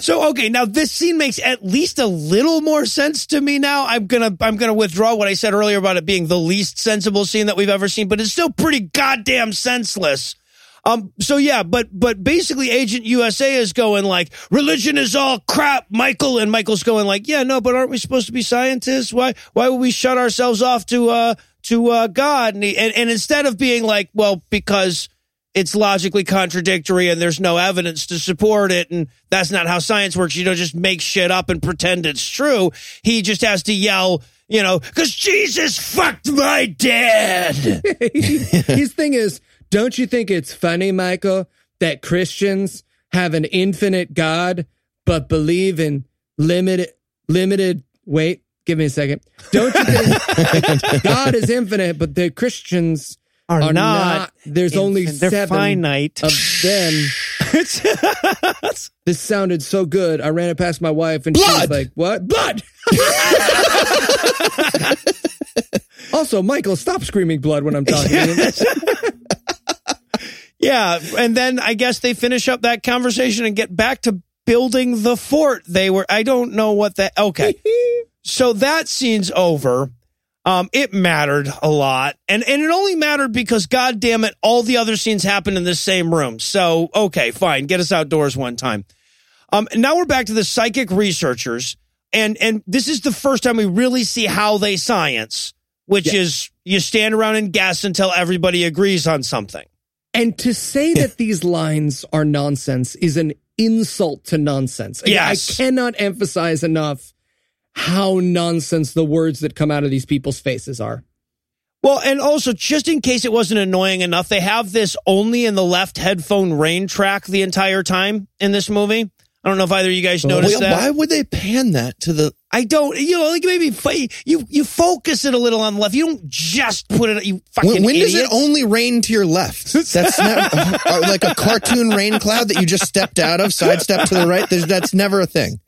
So okay, now this scene makes at least a little more sense to me now. I'm gonna I'm gonna withdraw what I said earlier about it being the least sensible scene that we've ever seen, but it's still pretty goddamn senseless. Um, so yeah, but but basically Agent USA is going like religion is all crap, Michael, and Michael's going like, yeah, no, but aren't we supposed to be scientists? Why why would we shut ourselves off to uh to uh God? And, he, and and instead of being like, well, because it's logically contradictory and there's no evidence to support it and that's not how science works you don't just make shit up and pretend it's true he just has to yell you know because jesus fucked my dad His thing is, don't you think it's funny, Michael, that Christians have an infinite God but believe in limited limited wait, give me a second. Don't you think God is infinite, but the Christians are, are not, not, there's only infant. they're seven finite of them. This sounded so good. I ran it past my wife and she was like, What? Blood! also, Michael, stop screaming blood when I'm talking. Yeah and then i guess they finish up that conversation and get back to building the fort they were i don't know what that okay so that scene's over. Um, it mattered a lot, and and it only mattered because, God damn it, all the other scenes happened in the same room. So okay, fine, get us outdoors one time. Um, now we're back to the psychic researchers, and and this is the first time we really see how they science, which is you stand around and guess until everybody agrees on something. And to say that these lines are nonsense is an insult to nonsense. I- Yes. I cannot emphasize enough how nonsense the words that come out of these people's faces are. Well, and also, just in case it wasn't annoying enough, they have this only in the left headphone rain track the entire time in this movie. I don't know if either of you guys oh. noticed Wait, that. why would they pan that to the I don't, you know, like maybe you you focus it a little on the left. You don't just put it. You fucking When, when does it only rain to your left? That's not uh, like a cartoon rain cloud that you just stepped out of, sidestep to the right. There's, that's never a thing.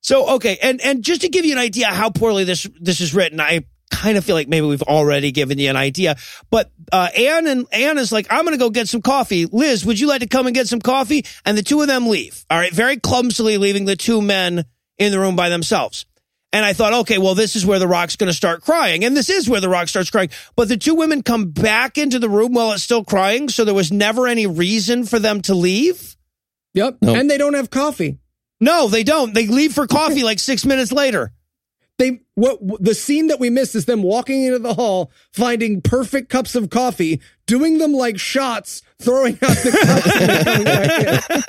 So okay, and and just to give you an idea how poorly this this is written, I kind of feel like maybe we've already given you an idea. But uh, Anne and Anne is like, I'm going to go get some coffee. Liz, would you like to come and get some coffee? And the two of them leave. All right, very clumsily leaving the two men in the room by themselves. And I thought, okay, well, this is where the rock's going to start crying. And this is where the rock starts crying. But the two women come back into the room while it's still crying. So there was never any reason for them to leave. Yep. Nope. And they don't have coffee. No, they don't. They leave for coffee like six minutes later. They what the scene that we missed is them walking into the hall, finding perfect cups of coffee, doing them like shots, throwing out the cups and coming back in.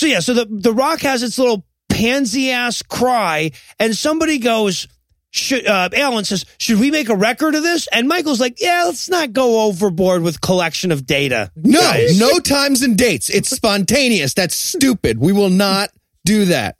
So yeah, so the the rock has its little pansy ass cry, and somebody goes, should, uh, Alan says, "Should we make a record of this?" And Michael's like, "Yeah, let's not go overboard with collection of data." No, guys." no times and dates. It's spontaneous. That's stupid. We will not do that.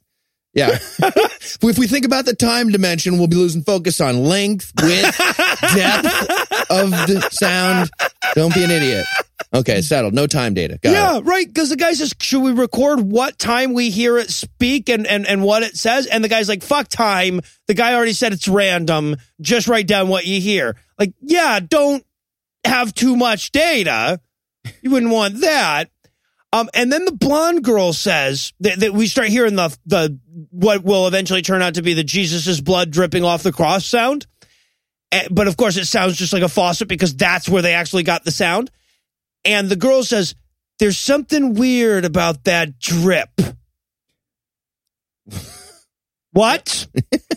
Yeah. if we think about the time dimension, we'll be losing focus on length, width, depth of the sound. Don't be an idiot. Okay, settled. No time data. Got yeah, it. right. Because the guy says, "Should we record what time we hear it speak and and and what it says?" And the guy's like, "Fuck time." The guy already said it's random. Just write down what you hear. Like, yeah, don't have too much data. You wouldn't want that. Um, and then the blonde girl says that, that we start hearing the the what will eventually turn out to be the Jesus's blood dripping off the cross sound. Eh, But of course, it sounds just like a faucet because that's where they actually got the sound. And the girl says, "There's something weird about that drip." what?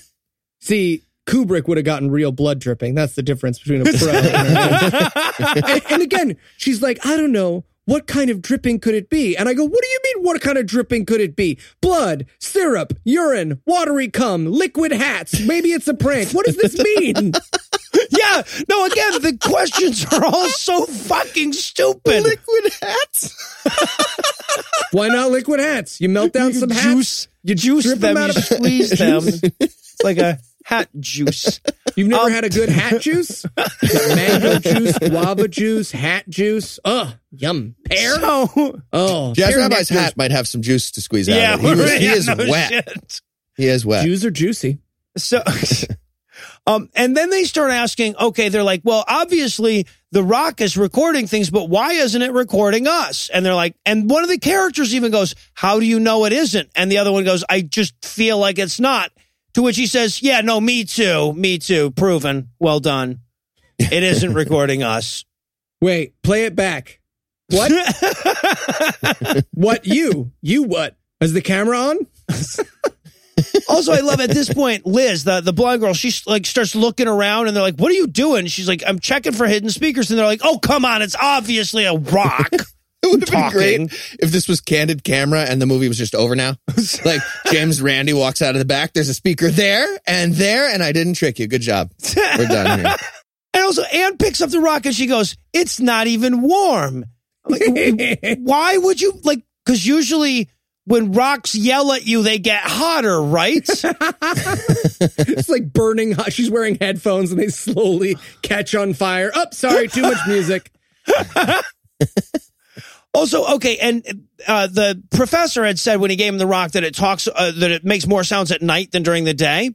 See, Kubrick would have gotten real blood dripping. That's the difference between a pro and, and, and again, she's like, I don't know. What kind of dripping could it be? And I go, What do you mean, what kind of dripping could it be? Blood, syrup, urine, watery cum, liquid hats. Maybe it's a prank. What does this mean? yeah. No. Again, the questions are all so fucking stupid. Liquid hats. Why not liquid hats? You melt down some hats. juice, you juice them, them out you of- squeeze them. It's like a hat juice. You've never Um, had a good hat juice? Mango juice, guava juice, hat juice. Ugh, yum. Pear? So, Oh, Jazz Rabbi's juice. hat might have some juice to squeeze out yeah, of it. He, was, he yeah, is no wet. shit. He is wet. Jews are juicy. So, um, and then they start asking, okay, they're like, well, obviously the rock is recording things, but why isn't it recording us? And they're like, and one of the characters even goes, how do you know it isn't? And the other one goes, I just feel like it's not. To which he says, yeah, no, me too. Me too. Proven. Well done. It isn't recording us. Wait, play it back. What? what you? You what? Is the camera on? Also, I love at this point, Liz, the, the blonde girl, she like starts looking around and they're like, what are you doing? She's like, I'm checking for hidden speakers. And they're like, oh, come on. It's obviously a rock. It would have been great if this was candid camera and the movie was just over now. like James Randi walks out of the back. There's a speaker there and there, and I didn't trick you. Good job. We're done here. And also, Anne picks up the rock and she goes, "It's not even warm." Like, why would you like? Because usually, when rocks yell at you, they get hotter, right? It's like burning hot. She's wearing headphones and they slowly catch on fire. Oh, sorry, too much music. also, okay, and uh, the professor had said when he gave him the rock that it talks uh, that it makes more sounds at night than during the day.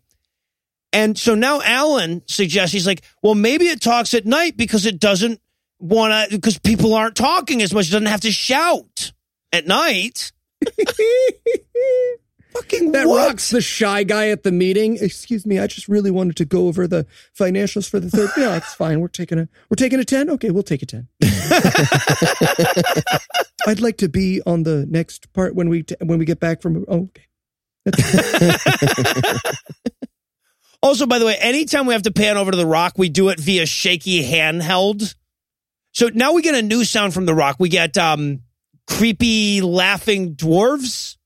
And so now Alan suggests he's like, well, maybe it talks at night because it doesn't want to because people aren't talking as much. It doesn't have to shout at night. Fucking That what? rocks the shy guy at the meeting. Excuse me, I just really wanted to go over the financials for the third. Yeah, it's fine. We're taking a we're taking a ten. Okay, we'll take a ten. I'd like to be on the next part when we t- when we get back from. Oh, okay. Also, by the way, anytime we have to pan over to the rock, we do it via shaky handheld. So now we get a new sound from the rock. We get um creepy laughing dwarves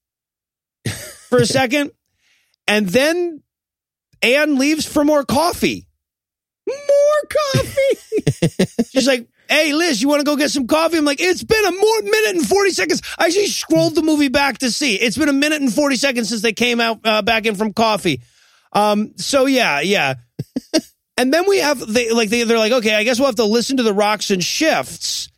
for a second. And then Anne leaves for more coffee. More coffee. She's like, hey, Liz, you want to go get some coffee? I'm like, it's been a more minute and 40 seconds. I actually scrolled the movie back to see. It's been a minute and 40 seconds since they came out uh, back in from coffee. Um, so yeah, yeah. and then we have, they like, they, they're like, okay, I guess we'll have to listen to the rocks and shifts.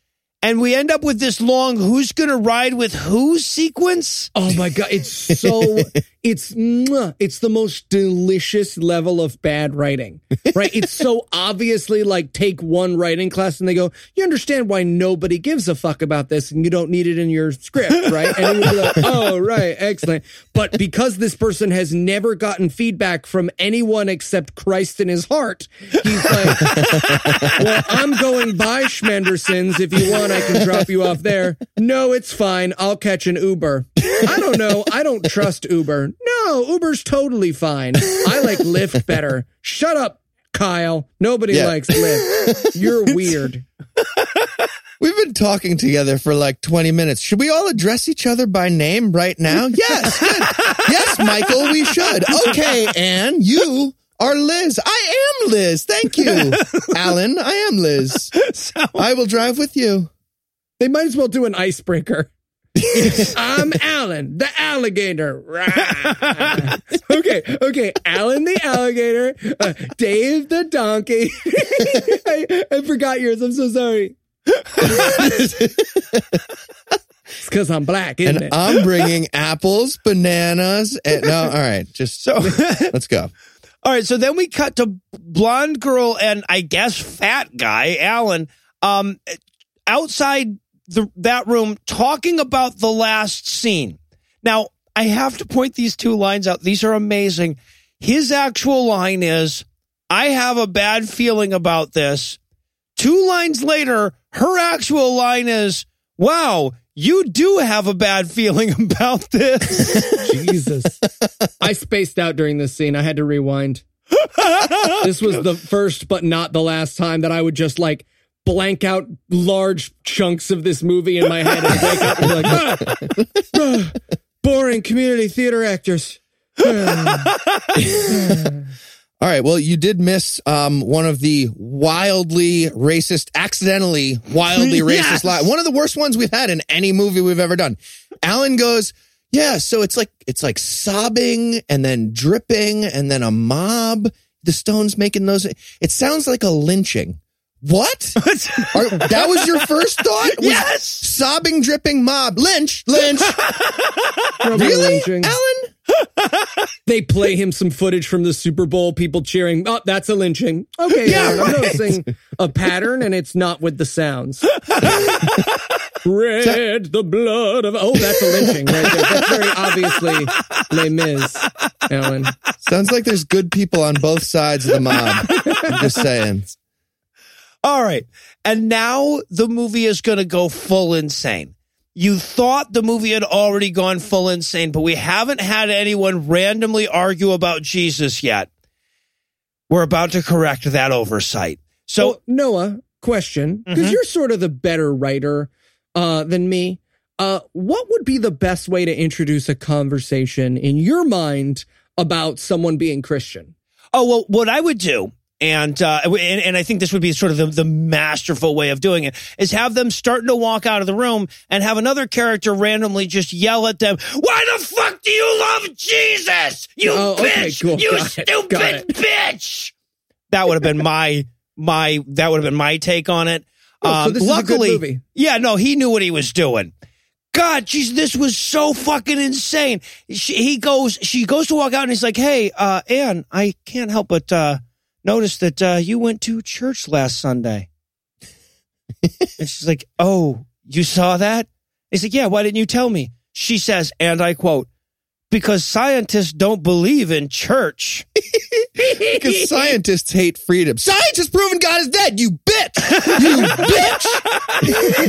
And we end up with this long who's going to ride with who sequence. Oh my god, it's so it's it's the most delicious level of bad writing. Right? It's so obviously like take one writing class and they go, "You understand why nobody gives a fuck about this and you don't need it in your script, right?" And you're like, "Oh, right, excellent." But because this person has never gotten feedback from anyone except Christ in his heart, he's like, "Well, I'm going by Schmendersons if you want I can drop you off there. No, it's fine. I'll catch an Uber. I don't know. I don't trust Uber. No, Uber's totally fine. I like Lyft better. Shut up, Kyle. Nobody Yeah. likes Lyft. You're weird. We've been talking together for like 20 minutes. Should we all address each other by name right now? Yes. Good. yes, Michael, we should. Okay, Anne, you are Liz. I am Liz. Thank you. Alan, I am Liz. I will drive with you. They might as well do an icebreaker. I'm Alan, the alligator. Rah. okay, okay. Alan the alligator, uh, Dave the donkey. I, I forgot yours. I'm so sorry. it's because I'm black, isn't And it? I'm bringing apples, bananas, and no, all right, just So, let's go. all right. So then we cut to blonde girl and I guess fat guy, Alan, um, outside the, that room talking about the last scene. Now, I have to point these two lines out. These are amazing. His actual line is, I have a bad feeling about this. Two lines later, her actual line is, wow, you do have a bad feeling about this. Jesus. I spaced out during this scene. I had to rewind. This was the first, but not the last time that I would just like blank out large chunks of this movie in my head and wake up and be like, "Ah, ah, boring community theater actors. All right. Well, you did miss um, one of the wildly racist, accidentally wildly Yes. racist line. One of the worst ones we've had in any movie we've ever done. Alan goes, "Yeah, so it's like it's like sobbing and then dripping and then a mob. The Stones making those. It sounds like a lynching. What? Are- that was your first thought? Was Yes. Sobbing, dripping mob. Lynch, lynch. Really? lynching. Alan? They play him some footage from the Super Bowl, people cheering. Oh, that's a lynching. Okay, Yeah, yeah, I'm noticing a pattern, and it's not with the sounds. Red, the blood of. Oh, that's a lynching right there. That's very obviously Les Mis, Alan. Sounds like there's good people on both sides of the mob. I'm just saying. All right. And now the movie is going to go full insane. You thought the movie had already gone full insane, but we haven't had anyone randomly argue about Jesus yet. We're about to correct that oversight. So, So, Noah, question, because Mhm. you're sort of the better writer uh, than me. Uh, what would be the best way to introduce a conversation in your mind about someone being Christian? oh, well, what I would do, and, uh, and, and I think this would be sort of the, the masterful way of doing it, is have them starting to walk out of the room and have another character randomly just yell at them, Why the fuck do you love Jesus? You Oh, okay, bitch! cool. You Got stupid bitch! That would have been my my that would have been my take on it. Oh, so Um, this is a good luckily, movie. yeah, no, he knew what he was doing. God, geez, this was so fucking insane. She, he goes, she goes to walk out, and he's like, "Hey, uh, Anne, I can't help but uh, notice that uh, you went to church last Sunday." and she's like, "Oh, you saw that?" He's like, "Yeah. Why didn't you tell me?" She says, and I quote, "Because scientists don't believe in church." Because scientists hate freedom. Science has proven God is dead. You bitch. You bitch.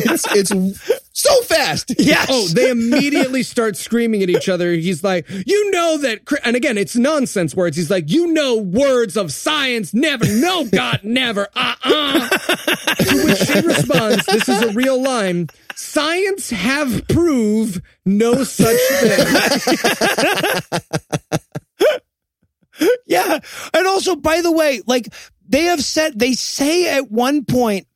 it's, it's so fast. Yes. Oh, they immediately start screaming at each other. He's like, you know that, and again, it's nonsense words. He's like, you know words of science, never, no, God, never, uh-uh. to which she responds, this is a real line, science have prove no such thing. Yeah. And also, by the way, like they have said, they say at one point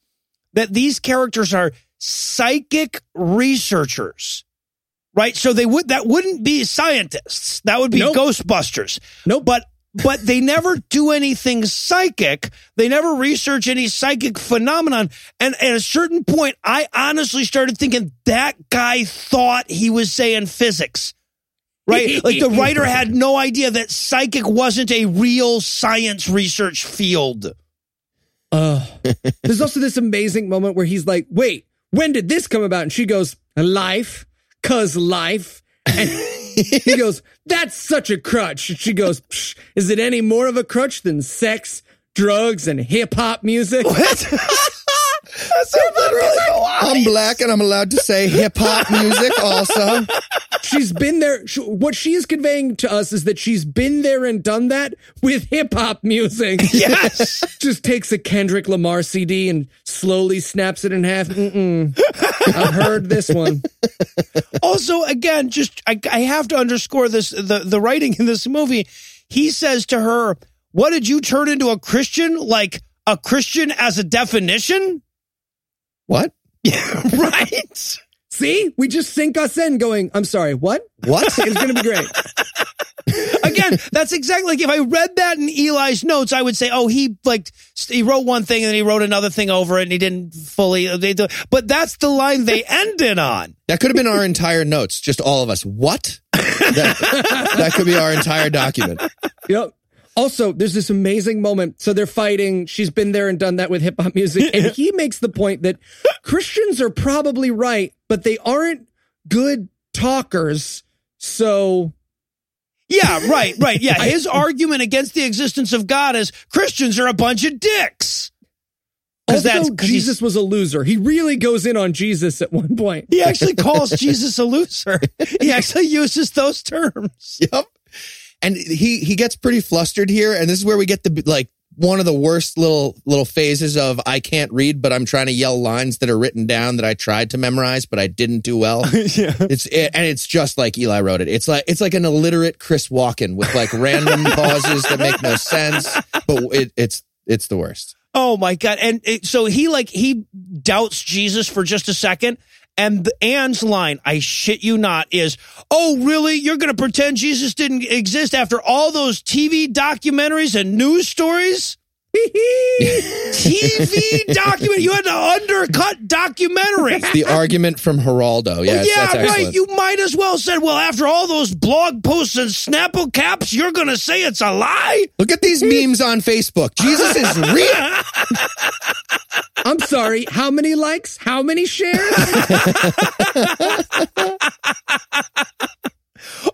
that these characters are psychic researchers. Right? So they would that wouldn't be scientists. That would be Nope. Ghostbusters. Nope. But but they never do anything psychic. They never research any psychic phenomenon. And at a certain point, I honestly started thinking that guy thought he was saying physics. Right? like the writer had no idea that psychic wasn't a real science research field. Uh, there's also this amazing moment where he's like, wait, when did this come about? And she goes, life, cause life. And he goes, that's such a crutch. And she goes, is it any more of a crutch than sex, drugs, and hip hop music? I'm black and I'm allowed to say hip hop music also. She's been there. sh- What she is conveying to us is that she's been there and done that with hip hop music. Yes. Just takes a Kendrick Lamar CD and slowly snaps it in half. Mm-mm. I've heard this one. also, again, just I, I have to underscore this the, the writing in this movie. He says to her, What did you turn into a Christian? Like a Christian as a definition? What? Yeah, right. See, we just sink us in going, I'm sorry, what? What? It's going to be great. Again, that's exactly like if I read that in Eli's notes, I would say, oh, he like he wrote one thing and then he wrote another thing over it and he didn't fully. Uh, they do, but that's the line they ended on. That could have been our entire notes, just all of us. What? That, that could be our entire document. Yep. Also, there's this amazing moment. So they're fighting. She's been there and done that with hip hop music. And he makes the point that Christians are probably right, but they aren't good talkers. So Yeah, right, right. Yeah, his argument against the existence of God is Christians are a bunch of dicks. Because that's 'cause Jesus was a loser. He really goes in on Jesus at one point. He actually calls Jesus a loser. He actually uses those terms. Yep. And he he gets pretty flustered here, and this is where we get the like one of the worst little little phases of I can't read, but I'm trying to yell lines that are written down that I tried to memorize, but I didn't do well. yeah. It's it, and it's just like Eli wrote it. It's like it's like an illiterate Chris Walken with like random pauses that make no sense, but it, it's it's the worst. Oh my god! And it, so he like he doubts Jesus for just a second, and Anne's line, "I shit you not," is, "Oh really? You're going to pretend Jesus didn't exist after all those TV documentaries and news stories?" TV document. You had to undercut documentary. The argument from Geraldo, yes, yeah, that's right. You might as well said, "Well, after all those blog posts and Snapple caps, you're going to say it's a lie." Look at these memes on Facebook. Jesus is real. I'm sorry. How many likes? How many shares?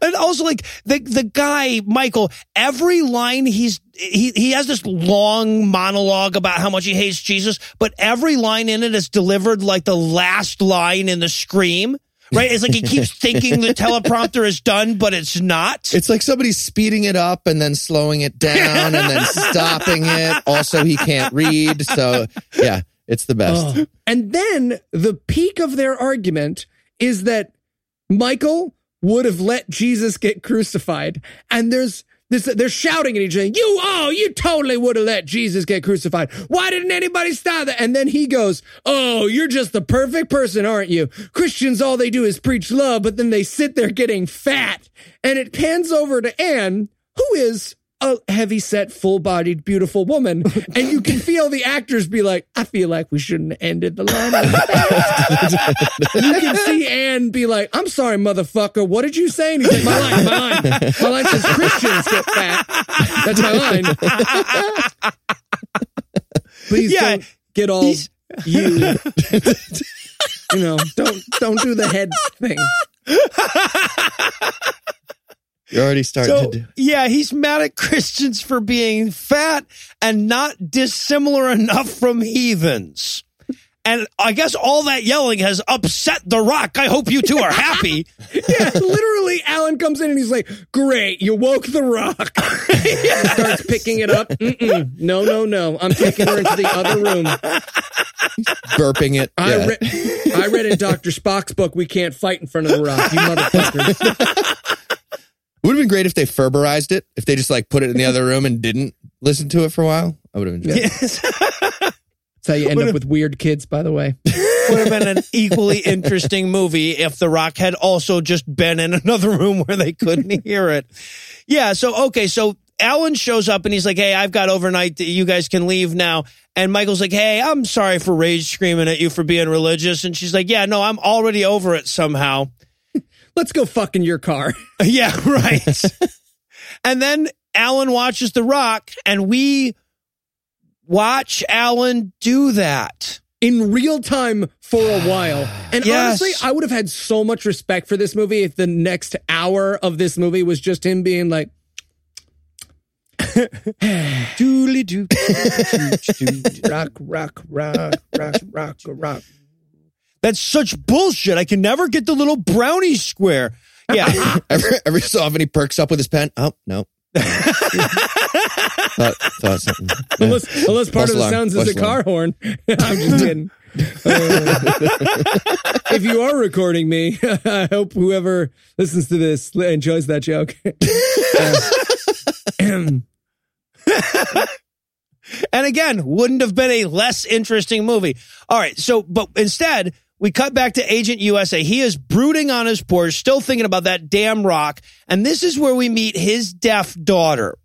And also, like the the guy Michael, every line he's he he has this long monologue about how much he hates Jesus, but every line in it is delivered like the last line in the scream. Right? It's like he keeps thinking the teleprompter is done, but it's not. It's like somebody's speeding it up and then slowing it down and then stopping it. Also, he can't read. So, yeah, it's the best. Oh. And then the peak of their argument is that Michael would have let Jesus get crucified. And there's this, they're shouting at each other, you, oh, you totally would have let Jesus get crucified. Why didn't anybody stop that? And then he goes, oh, you're just the perfect person, aren't you? Christians, all they do is preach love, but then they sit there getting fat. And it pans over to Anne, who is a heavy set, full bodied, beautiful woman. And you can feel the actors be like, I feel like we shouldn't have ended the line. you can see Anne be like, I'm sorry, motherfucker. What did you say? And he's like, my line, my line. My line says Christians get fat. That's my line. Please Yeah, don't get all he's- you. you know, don't don't do the head thing. You're already starting So to do. yeah, he's mad at Christians for being fat and not dissimilar enough from heathens. And I guess all that yelling has upset the rock. I hope you two are happy. Yeah, literally, Alan comes in and he's like, "Great, you woke the rock." He starts picking it up. Mm-mm. No, no, no. I'm taking her into the other room. burping it. I Yeah. read, I read in Doctor Spock's book, "We can't fight in front of the rock." You motherfuckers. Would have been great if they Ferberized it. If they just like put it in the other room and didn't listen to it for a while. I would have enjoyed it. That's how you end up with weird kids, by the way. Would have been an equally interesting movie if The Rock had also just been in another room where they couldn't hear it. Yeah. So, okay. So Alan shows up and he's like, Hey, I've got overnight. You guys can leave now. And Michael's like, Hey, I'm sorry for rage screaming at you for being religious. And she's like, Yeah, no, I'm already over it somehow. Let's go fuck in your car. Yeah, right. and then Alan watches The Rock, and we watch Alan do that. in real time for a while. And Yes. honestly, I would have had so much respect for this movie if the next hour of this movie was just him being like, Doodly doo. rock, rock, rock, rock, rock, rock. That's such bullshit. I can never get the little brownie square. Yeah. Every, every so often he perks up with his pen. Oh, no. thought, thought something. Yeah. Unless, unless part False of the alarm, sounds is a false alarm. car horn. I'm just kidding. Uh, if you are recording me, I hope whoever listens to this enjoys that joke. Uh, And again, wouldn't have been a less interesting movie. All right. So, but instead, we cut back to Agent USA. He is brooding on his porch, still thinking about that damn rock. And this is where we meet his deaf daughter.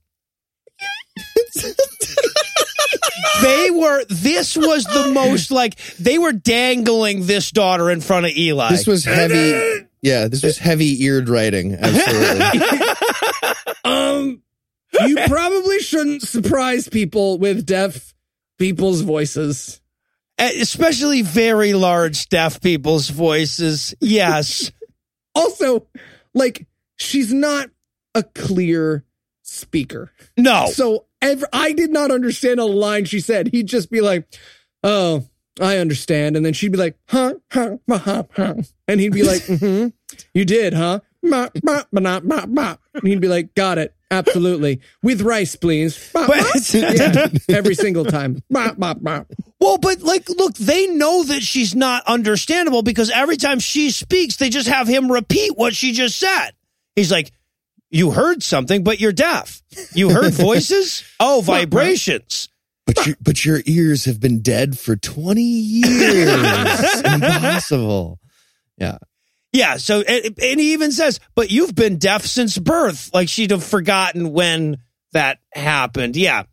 they were, this was the most like, they were dangling this daughter in front of Eli. This was heavy. Yeah, this was heavy eared writing. Absolutely. um, you probably shouldn't surprise people with deaf people's voices. Especially very large deaf people's voices. Yes. Also, like, she's not a clear speaker. No. So ever, I did not understand a line she said. He'd just be like, "Oh, I understand," and then she'd be like, "Huh, huh, huh, huh, huh," and he'd be like, "Hmm, you did, huh?" Ma, ma, ma, ma, ma, ma. And he'd be like, "Got it, absolutely, with rice, please." Ma, ma. But- Yeah, every single time. Ma, ma, ma. Well, but like, look, they know that she's not understandable because every time she speaks, they just have him repeat what she just said. He's like, You heard something, but you're deaf. You heard voices? Oh, vibrations. But your, but your ears have been dead for 20 years. Impossible. Yeah. Yeah. So, and, and he even says, But you've been deaf since birth. Like she'd have forgotten when that happened. Yeah.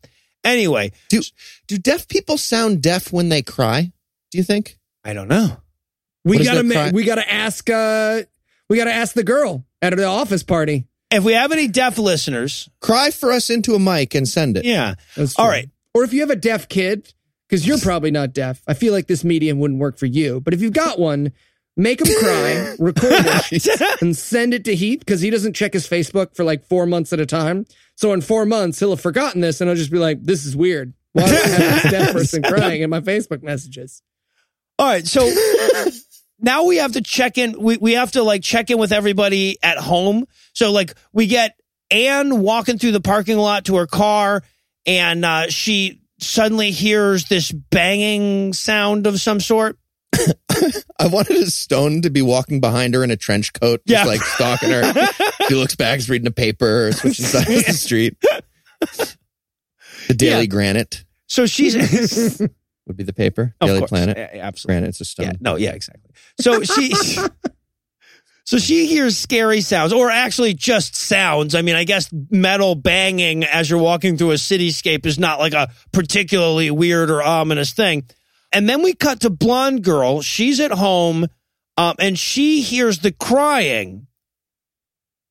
Anyway, Do, do deaf people sound deaf when they cry? Do you think? I don't know. We What gotta, ma- we gotta ask, uh, we gotta ask the girl at the office party. If we have any deaf listeners, Cry for us into a mic and send it. yeah. All Or if you have a deaf kid, because you're probably not deaf, I feel like this medium wouldn't work for you. But if you've got one, make him cry, record it, and send it to Heath because he doesn't check his Facebook for like four months at a time. So in four months, he'll have forgotten this and he'll just be like, this is weird. Why do I have this deaf person crying in my Facebook messages? All right, so now we have to check in. We we have to like check in with everybody at home. So like we get Anne walking through the parking lot to her car, and uh, she suddenly hears this banging sound of some sort. I wanted a stone to be walking behind her in a trench coat, just Yeah. like stalking her. she looks back, is reading a paper, or switching sides of the street. The Daily Yeah. Granite So she's would be the paper. Of Daily course. Planet. Yeah, absolutely. Granite, it's a stone. Yeah, no, yeah, exactly. So she, so she hears scary sounds, or actually just sounds. I mean, I guess metal banging as you're walking through a cityscape is not like a particularly weird or ominous thing. And then we cut to blonde girl. She's at home, um, and she hears the crying,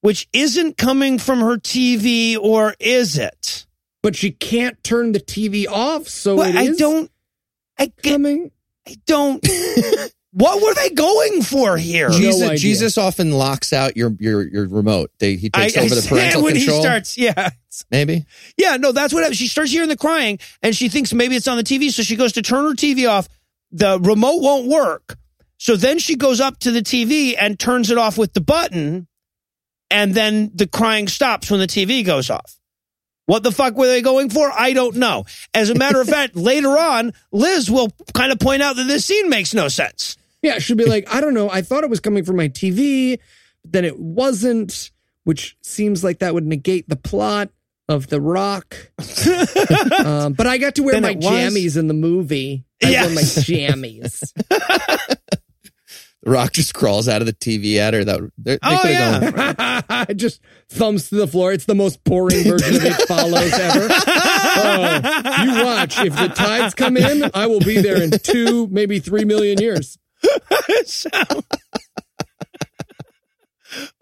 which isn't coming from her TV, or is it? But she can't turn the TV off, so Well, I don't. I, coming. I don't. what were they going for here? No Jesus, idea. Jesus often locks out your your your remote. They, he I, takes over the I- parental when control. he starts, yeah, maybe. yeah, no, that's what happens. She starts hearing the crying, and she thinks maybe it's on the TV, so she goes to turn her TV off. The remote won't work, so then she goes up to the TV and turns it off with the button, and then the crying stops when the TV goes off. What the fuck were they going for? I don't know. As a matter of fact, later on, Liz will kind of point out that this scene makes no sense. Yeah, she'd be like, I don't know. I thought it was coming from my TV, but then it wasn't, which seems like that would negate the plot. of The Rock. um, but I got to wear Then my jammies in the movie. I wore my jammies. The Rock just crawls out of the TV at her. That they, they Oh, could've yeah. gone- It just thumbs to the floor. It's the most boring version of It Follows ever. Oh, you watch. If the tides come in, I will be there in two, maybe three million years. So-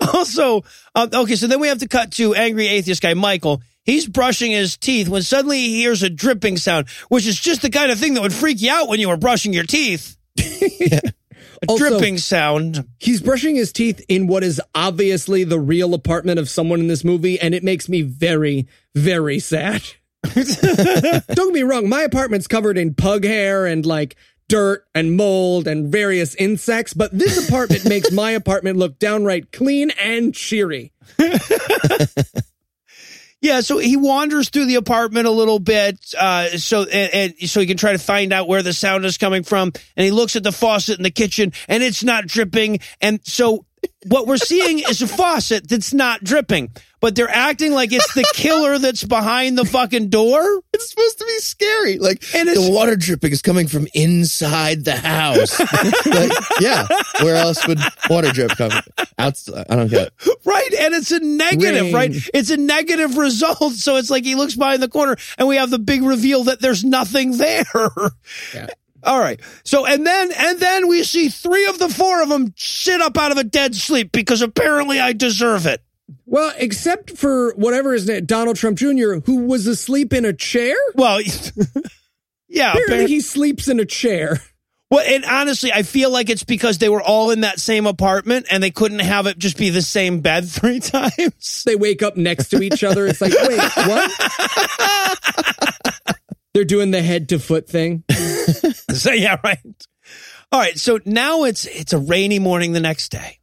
also, um, okay, so then we have to cut to angry atheist guy Michael. He's brushing his teeth when suddenly he hears a dripping sound, which is just the kind of thing that would freak you out when you were brushing your teeth. A Also- dripping sound. He's brushing his teeth in what is obviously the real apartment of someone in this movie, and it makes me very, very sad. Don't get me wrong, my apartment's covered in pug hair and like dirt and mold and various insects, but this apartment makes my apartment look downright clean and cheery. Yeah, so he wanders through the apartment a little bit, uh, so and, and so he can try to find out where the sound is coming from. And he looks at the faucet in the kitchen, and it's not dripping. And so what we're seeing is a faucet that's not dripping, but they're acting like it's the killer that's behind the fucking door. It's supposed to be scary. Like And the water dripping is coming from inside the house. like, yeah, where else would water drip come? Outside. I don't get it. Right. And it's a negative, Rain. right? It's a negative result. So it's like he looks behind the corner and we have the big reveal that there's nothing there. Yeah. All right. So, and then, and then we see three of the four of them sit up out of a dead sleep because apparently I deserve it. Well, except for whatever his name, Donald Trump Jr., who was asleep in a chair. Well, yeah. Apparently, he sleeps in a chair. well, and honestly, I feel like it's because they were all in that same apartment and they couldn't have it just be the same bed three times. They wake up next to each other. It's like, wait, what? They're doing the head to foot thing. So yeah, right. All right. So now it's it's a rainy morning the next day,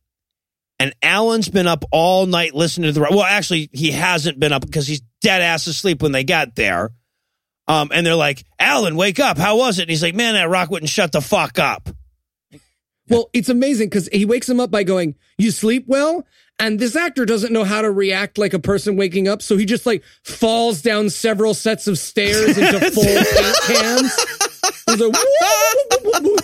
and Alan's been up all night listening to the. Well, actually, he hasn't been up because he's dead ass asleep when they got there. Um, and they're like, "Alan, wake up! How was it?" And he's like, "Man, that rock wouldn't shut the fuck up." Well, it's amazing because he wakes him up by going, "You sleep well," and this actor doesn't know how to react like a person waking up, so he just like falls down several sets of stairs into full paint cans. He's like, "Woo!"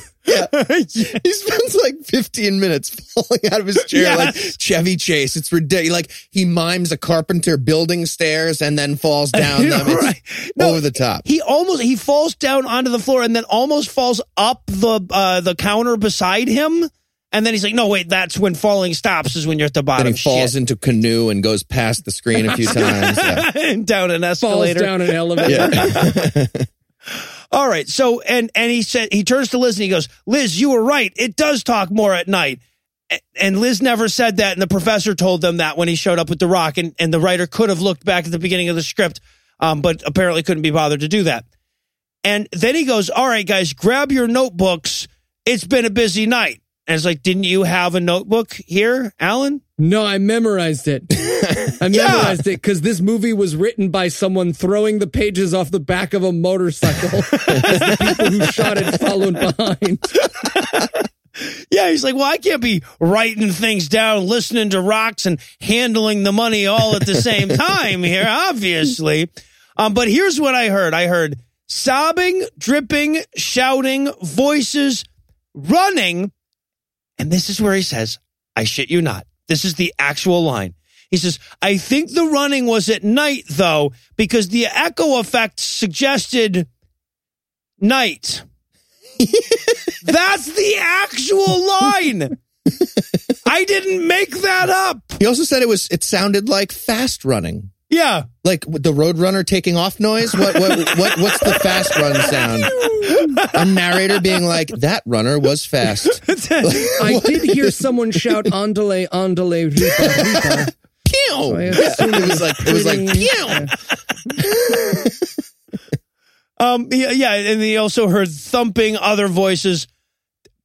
He spends like 15 minutes falling out of his chair like Chevy Chase. It's ridiculous. Like he mimes a carpenter building stairs and then falls down them. Right. No, over the top. He almost he falls down onto the floor and then almost falls up the uh, the counter beside him. And then he's like, "No, wait, that's when falling stops. Is when you're at the bottom." Then he falls Shit. into canoe and goes past the screen a few times. Yeah. down an falls escalator. down an elevator. Yeah. All right. So and and he said he turns to Liz and he goes, "Liz, you were right. It does talk more at night." And Liz never said that, and the professor told them that when he showed up with the rock, and, and the writer could have looked back at the beginning of the script, um, but apparently couldn't be bothered to do that. And then he goes, "All right, guys, grab your notebooks. It's been a busy night." And it's like, "Didn't you have a notebook here, Alan?" No, I memorized it. I Yeah. memorized it because this movie was written by someone throwing the pages off the back of a motorcycle as the people who shot it followed behind. Yeah, he's like, well, I can't be writing things down, listening to rocks, and handling the money all at the same time here, obviously. Um, but here's what I heard I heard sobbing, dripping, shouting, voices, running. And this is where he says, I shit you not. This is the actual line. He says, I think the running was at night, though, because the echo effect suggested night. That's the actual line. I didn't make that up. He also said it was. It sounded like fast running, Yeah. like the Roadrunner taking off noise. What what what what's the fast run sound? A narrator being like, "That runner was fast." I did hear someone shout "Andale, andale, ripa, ripa." Pew! I Yeah, it was like it was like pretty- pew. Um, yeah, yeah, and he also heard thumping, other voices,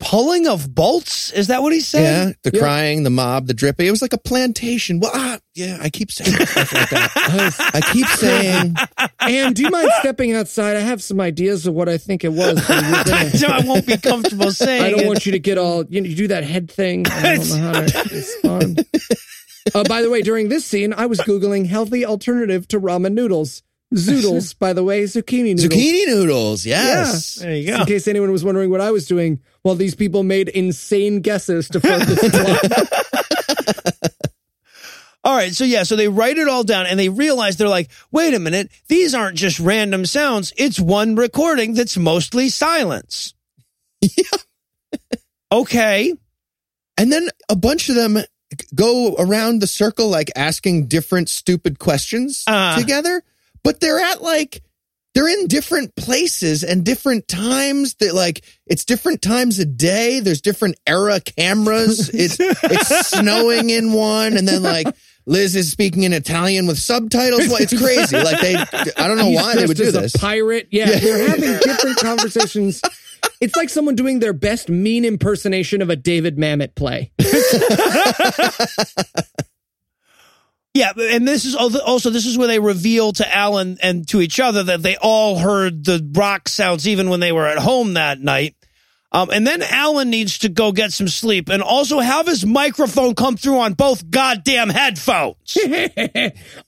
pulling of bolts. Is that what he said? Yeah, the crying, the mob, the dripping. It was like a plantation. Well, ah, yeah, I keep saying stuff like that. I keep saying, Anne, do you mind stepping outside? I have some ideas of what I think it was. but gonna- I won't be comfortable saying. I don't it. want you to get all you, know, you do that head thing. I don't know how to respond. Uh, by the way, during this scene, I was Googling healthy alternative to ramen noodles. Zoodles, by the way, zucchini noodles. Zucchini noodles. Yes. There you go. In case anyone was wondering what I was doing while these people made insane guesses to further the plot. All right, so yeah, so they write it all down and they realize they're like, wait a minute, these aren't just random sounds. It's one recording that's mostly silence. Yeah. okay. And then a bunch of them go around the circle, like asking different stupid questions Uh. together, but they're at like, they're in different places and different times that like it's different times a day. There's different era cameras. It's it's snowing in one, and then like Liz is speaking in Italian with subtitles. Well, it's crazy. Like they, I don't know He's why they would do this. A pirate. Yeah, they're having different conversations. It's like someone doing their best mean impersonation of a David Mamet play. Yeah, and this is also this is where they reveal to Alan and to each other that they all heard the rock sounds even when they were at home that night. Um, and then Alan needs to go get some sleep and also have his microphone come through on both goddamn headphones.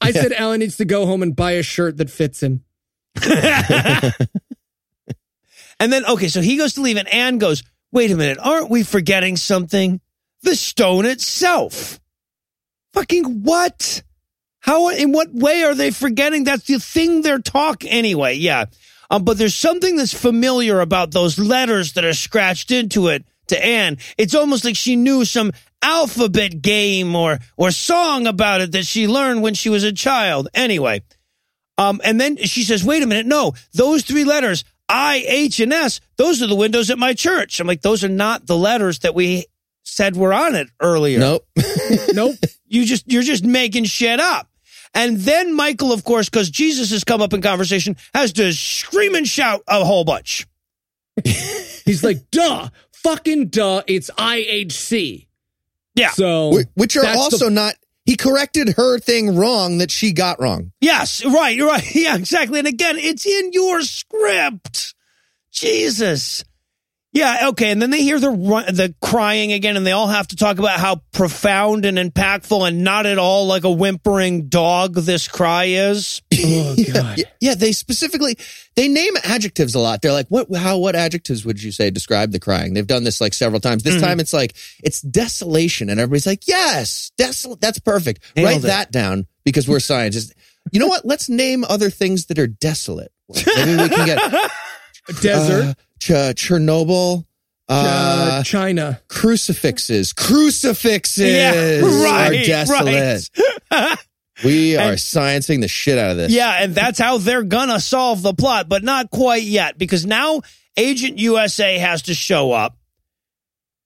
I said Alan needs to go home and buy a shirt that fits him. And then, okay, so he goes to leave, and Anne goes, Wait a minute, aren't we forgetting something? The stone itself. Fucking what? How, in what way are they forgetting? That's the thing they're talking anyway, yeah. Um, but there's something that's familiar about those letters that are scratched into it to Anne. It's almost like she knew some alphabet game or, or song about it that she learned when she was a child. Anyway. Um, and then she says, wait a minute, no, those three letters, I, H, and S, those are the windows at my church. I'm like, those are not the letters that we said were on it earlier. Nope. Nope. You just, you're just making shit up. And then Michael, of course, because Jesus has come up in conversation, has to scream and shout a whole bunch. He's like, duh, fucking duh, it's IHC. Yeah. So, Which are also the- not. He corrected her thing wrong that she got wrong. Yes, right, right. Yeah, exactly. And again, it's in your script. Jesus. Yeah, okay. And then they hear the the crying again, and they all have to talk about how profound and impactful and not at all like a whimpering dog this cry is. oh, God. Yeah, yeah, they specifically they name adjectives a lot. They're like, what how what adjectives would you say describe the crying? They've done this like several times. This Mhm. time it's like it's desolation, and everybody's like, yes, desolate. That's perfect. Nailed Write it. that down because we're scientists. You know what? Let's name other things that are desolate. Maybe we can get Desert, uh, Ch- Chernobyl. uh, Uh, China. crucifixes, crucifixes Yeah, right, are desolate. We are And- sciencing the shit out of this. Yeah, and that's how they're gonna solve the plot, but not quite yet because now Agent USA has to show up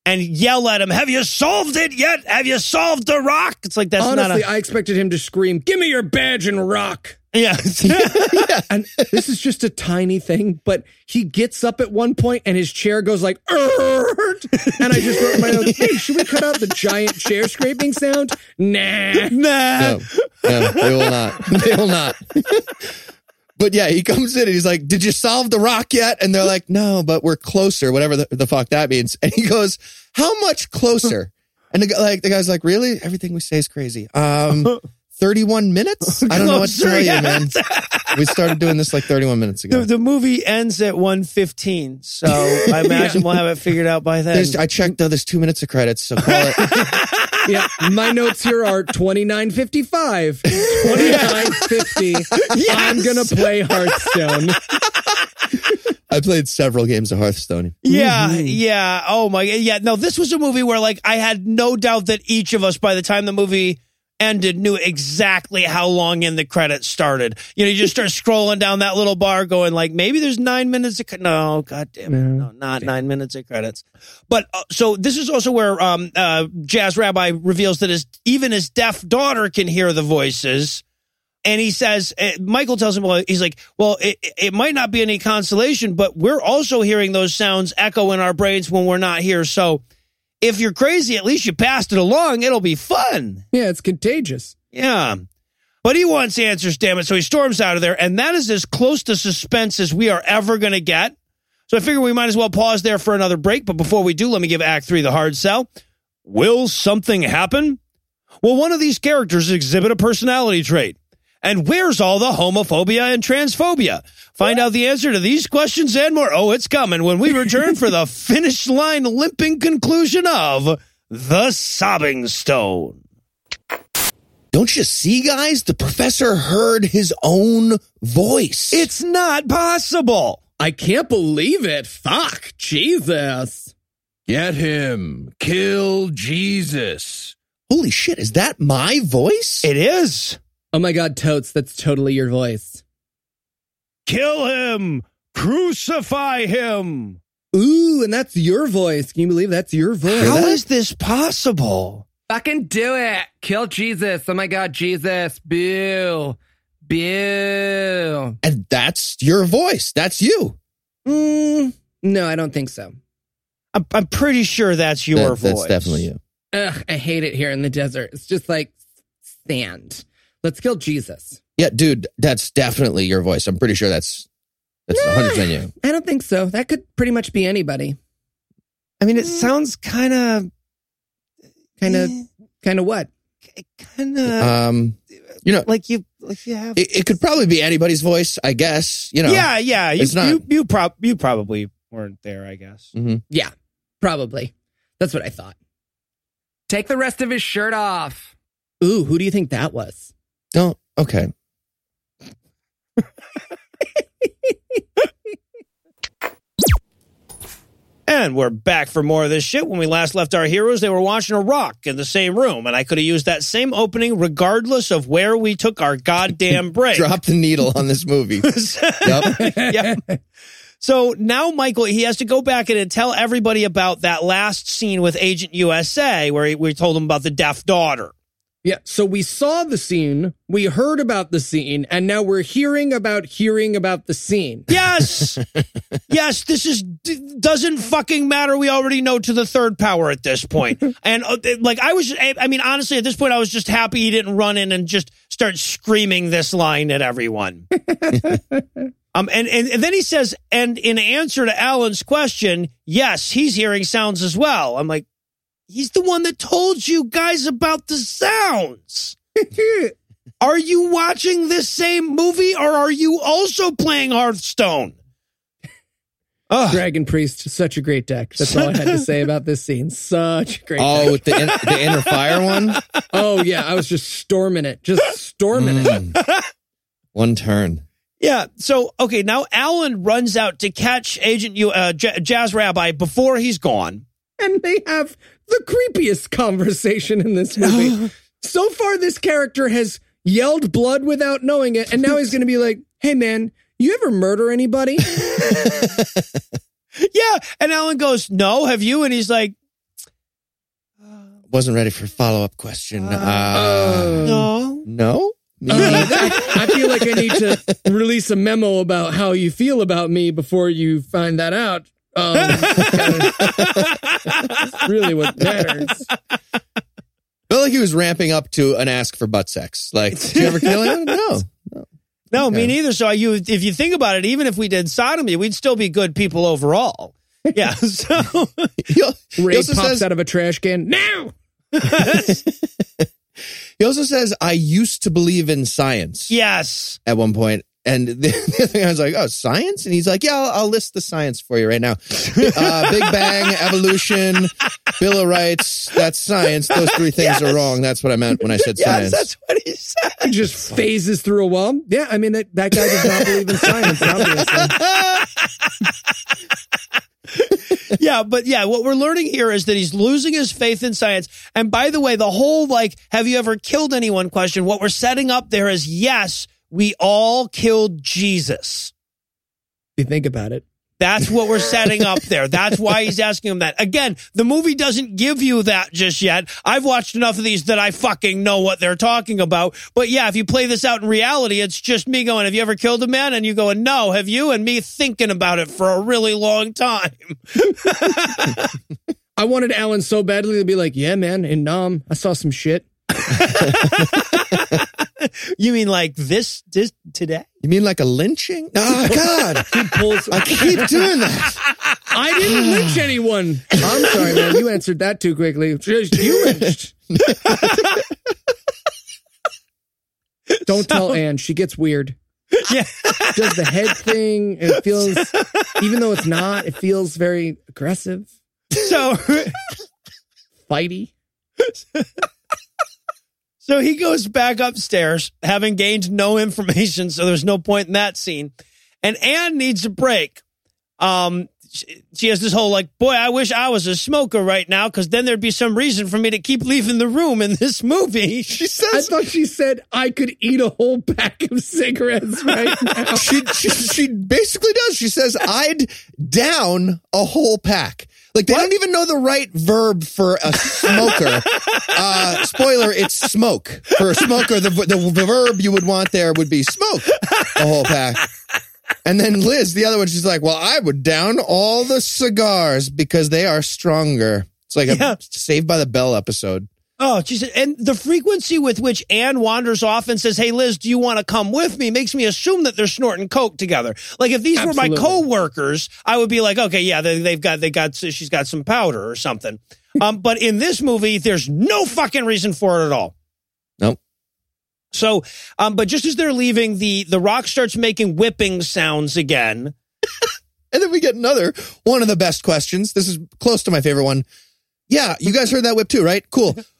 and yell at him, "Have you solved it yet? Have you solved the rock?" It's like that's Honestly, not I expected him to scream, "Give me your badge and rock!" A yeah. And this is just a tiny thing, but he gets up at one point and his chair goes like, "Erd!" and I just wrote my notes, "Hey, should we cut out the giant chair scraping sound?" Nah. nah. No, no, they will not. They will not. but yeah, he comes in and he's like, Did you solve the rock yet? And they're like, No, but we're closer, whatever the, the fuck that means. And he goes, How much closer? And the like the guy's like, Really? Everything we say is crazy. Um 31 minutes? I don't know what to Closer, tell you, man. We started doing this like 31 minutes ago. the movie ends at 115, so I imagine we'll have it figured out by then. There's, I checked though, there's two minutes of credits, so call it. Yeah, my notes here are 2955, 2950. I'm going to play Hearthstone. I played several games of Hearthstone. Yeah, mm-hmm. yeah. Oh my, yeah. No, this was a movie where like I had no doubt that each of us, by the time the movie ended, knew exactly how long in the credits started. You know, you just start scrolling down that little bar, going like, maybe there's nine minutes of cre- no, god damn it, no, not nine minutes of credits. But uh, so this is also where um uh Jazz Rabbi reveals that his even his deaf daughter can hear the voices. And he says, uh, Michael tells him, well, he's like, well, it, it might not be any consolation, but we're also hearing those sounds echo in our brains when we're not here. So if you're crazy, at least you passed it along. It'll be fun. Yeah, it's contagious. Yeah. But he wants answers, damn it. So he storms out of there. And that is as close to suspense as we are ever going to get. So I figure we might as well pause there for another break. But before we do, let me give Act Three the hard sell. Will something happen? Well, one of these characters exhibit a personality trait. And where's all the homophobia and transphobia? Find out the answer to these questions and more. Oh, it's coming when we return for the finish line limping conclusion of The Sobbing Stone. Don't you see, guys? The professor heard his own voice. It's not possible. I can't believe it. Fuck. Jesus. Get him. Kill Jesus. holy shit. Is that my voice? It is. Oh my God, Totes, that's totally your voice. Kill him. Crucify him. Ooh, and that's your voice. Can you believe that's your voice? How is this possible? Fucking do it. Kill Jesus. Oh my God, Jesus. Boo. Boo. and that's your voice. That's you. Mm, no, I don't think so. I'm, I'm pretty sure that's your That- voice. That's definitely you. Ugh, I hate it here in the desert. It's just like sand. Let's kill Jesus. Yeah, dude, that's definitely your voice. I'm pretty sure that's that's 100% you. I don't think so. That could pretty much be anybody. I mean, it mm. sounds kind of, Kind of, eh. kind of what? kind of Um, you know, like you, like you have. it, it could probably be anybody's voice, I guess. You know, yeah, yeah. You, it's not- you, you, prob- you probably weren't there, I guess. Mm-hmm. Yeah, probably. That's what I thought. Take the rest of his shirt off. Ooh, who do you think that was? Don't. Okay. And we're back for more of this shit. When we last left our heroes, they were watching a rock in the same room, and I could have used that same opening regardless of where we took our goddamn break. Drop the needle on this movie. yep. yeah. So now Michael, he has to go back in and tell everybody about that last scene with Agent USA where he, we told him about the deaf daughter. Yeah, so we saw the scene, we heard about the scene, and now we're hearing about hearing about the scene. Yes. yes, this is doesn't fucking matter. We already know to the third power at this point. And uh, like I was I I mean honestly at this point I was just happy he didn't run in and just start screaming this line at everyone. um and, and and then he says and in answer to Alan's question, yes, he's hearing sounds as well. I'm like he's the one that told you guys about the sounds. Are you watching this same movie or are you also playing Hearthstone? Ugh. Dragon Priest, such a great deck. That's all I had to say about this scene. Such a great Oh, deck. with the in, the inner fire one. Oh, yeah, I was just storming it. Just storming it. Mm. One turn. Yeah. So, okay, now Alan runs out to catch Agent U, uh, J- Jazz Rabbi before he's gone. And they have the creepiest conversation in this movie. so far, this character has yelled blood without knowing it, and now he's going to be like, hey, man, you ever murder anybody? Yeah. And Alan goes, No, have you? And he's like, uh, Wasn't ready for follow up question. Uh, uh oh. No. no. Uh, I feel like I need to release a memo about how you feel about me before you find that out. Um, that's really what matters. Felt like he was ramping up to an ask for butt sex. Like, did you ever kill him? No. No, me Okay. neither. So you, if you think about it, even if we did sodomy, we'd still be good people overall. Yeah. So He, he Ray also pops says, out of a trash can. Now! he also says, I used to believe in science yes. at one point. And the, the other thing I was like, oh, science? And he's like, yeah, I'll, I'll list the science for you right now. Uh, Big Bang, evolution, Bill of Rights, that's science. Those three things Yes. are wrong. That's what I meant when I said Yes, science. that's what he said. He just phases through a wall. Yeah, I mean, that, that guy does not believe in science, obviously. yeah, but yeah, what we're learning here is that he's losing his faith in science. And by the way, the whole like, have you ever killed anyone question, what we're setting up there is yes, we all killed Jesus. If you think about it. That's what we're setting up there. That's why he's asking him that. Again, the movie doesn't give you that just yet. I've watched enough of these that I fucking know what they're talking about. But yeah, if you play this out in reality, it's just me going, have you ever killed a man? And you going, no, have you? And me thinking about it for a really long time. I wanted Alan so badly to be like, yeah, man, in Nam, I saw some shit. You mean like this, this today? You mean like a lynching? Oh, God. he Pulls, I keep doing that. I didn't lynch anyone. I'm sorry, man. You answered that too quickly. Just You lynched. Don't tell Anne. She gets weird. Yeah. Does the head thing. It feels, even though it's not, it feels very aggressive, So fighty. So he goes back upstairs, having gained no information, so there's no point in that scene. And Anne needs a break. Um she, she has this whole like, boy, I wish I was a smoker right now, because then there'd be some reason for me to keep leaving the room in this movie. She I says thought she said I could eat a whole pack of cigarettes right now. she, she she basically does. She says I'd down a whole pack. Like they don't even know the right verb for a smoker. uh, spoiler: it's smoke for a smoker. The, the the verb you would want there would be smoke a whole pack. And then Liz, the other one, she's like, "Well, I would down all the cigars because they are stronger." It's like Yeah. a Saved by the Bell episode. Oh, Jesus. And the frequency with which Anne wanders off and says, Hey, Liz, do you want to come with me? makes me assume that they're snorting Coke together. Like if these were my Absolutely. coworkers, I would be like, okay, yeah, they, they've got, they got, she's got some powder or something. um, but in this movie, there's no fucking reason for it at all. Nope. So, um, but just as they're leaving, the, the rock starts making whipping sounds again. And then we get another one of the best questions. This is close to my favorite one. Yeah, you guys heard that whip too, right? Cool.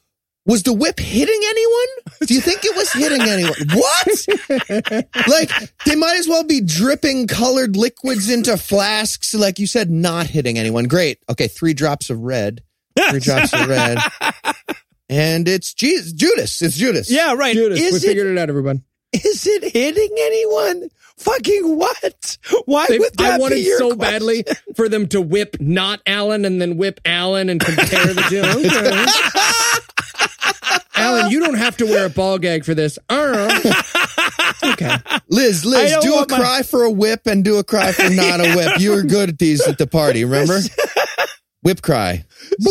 Was the whip hitting anyone? Do you think it was hitting anyone? What? like, they might as well be dripping colored liquids into flasks. Like you said, not hitting anyone. Great. Okay, three drops of red. Three drops of red. And it's Je- Judas. It's Judas. Yeah, right. Judas, we Is it, figured it out, everyone. is it hitting anyone? Fucking what? Why They- would that I wanted be your so question? badly for them to whip not Alan and then whip Alan and compare the two. Alan, you don't have to wear a ball gag for this. Okay. Liz, Liz, don't a want my- cry for a whip and do a cry for not a whip. You were good at these at the party, remember? Whip cry.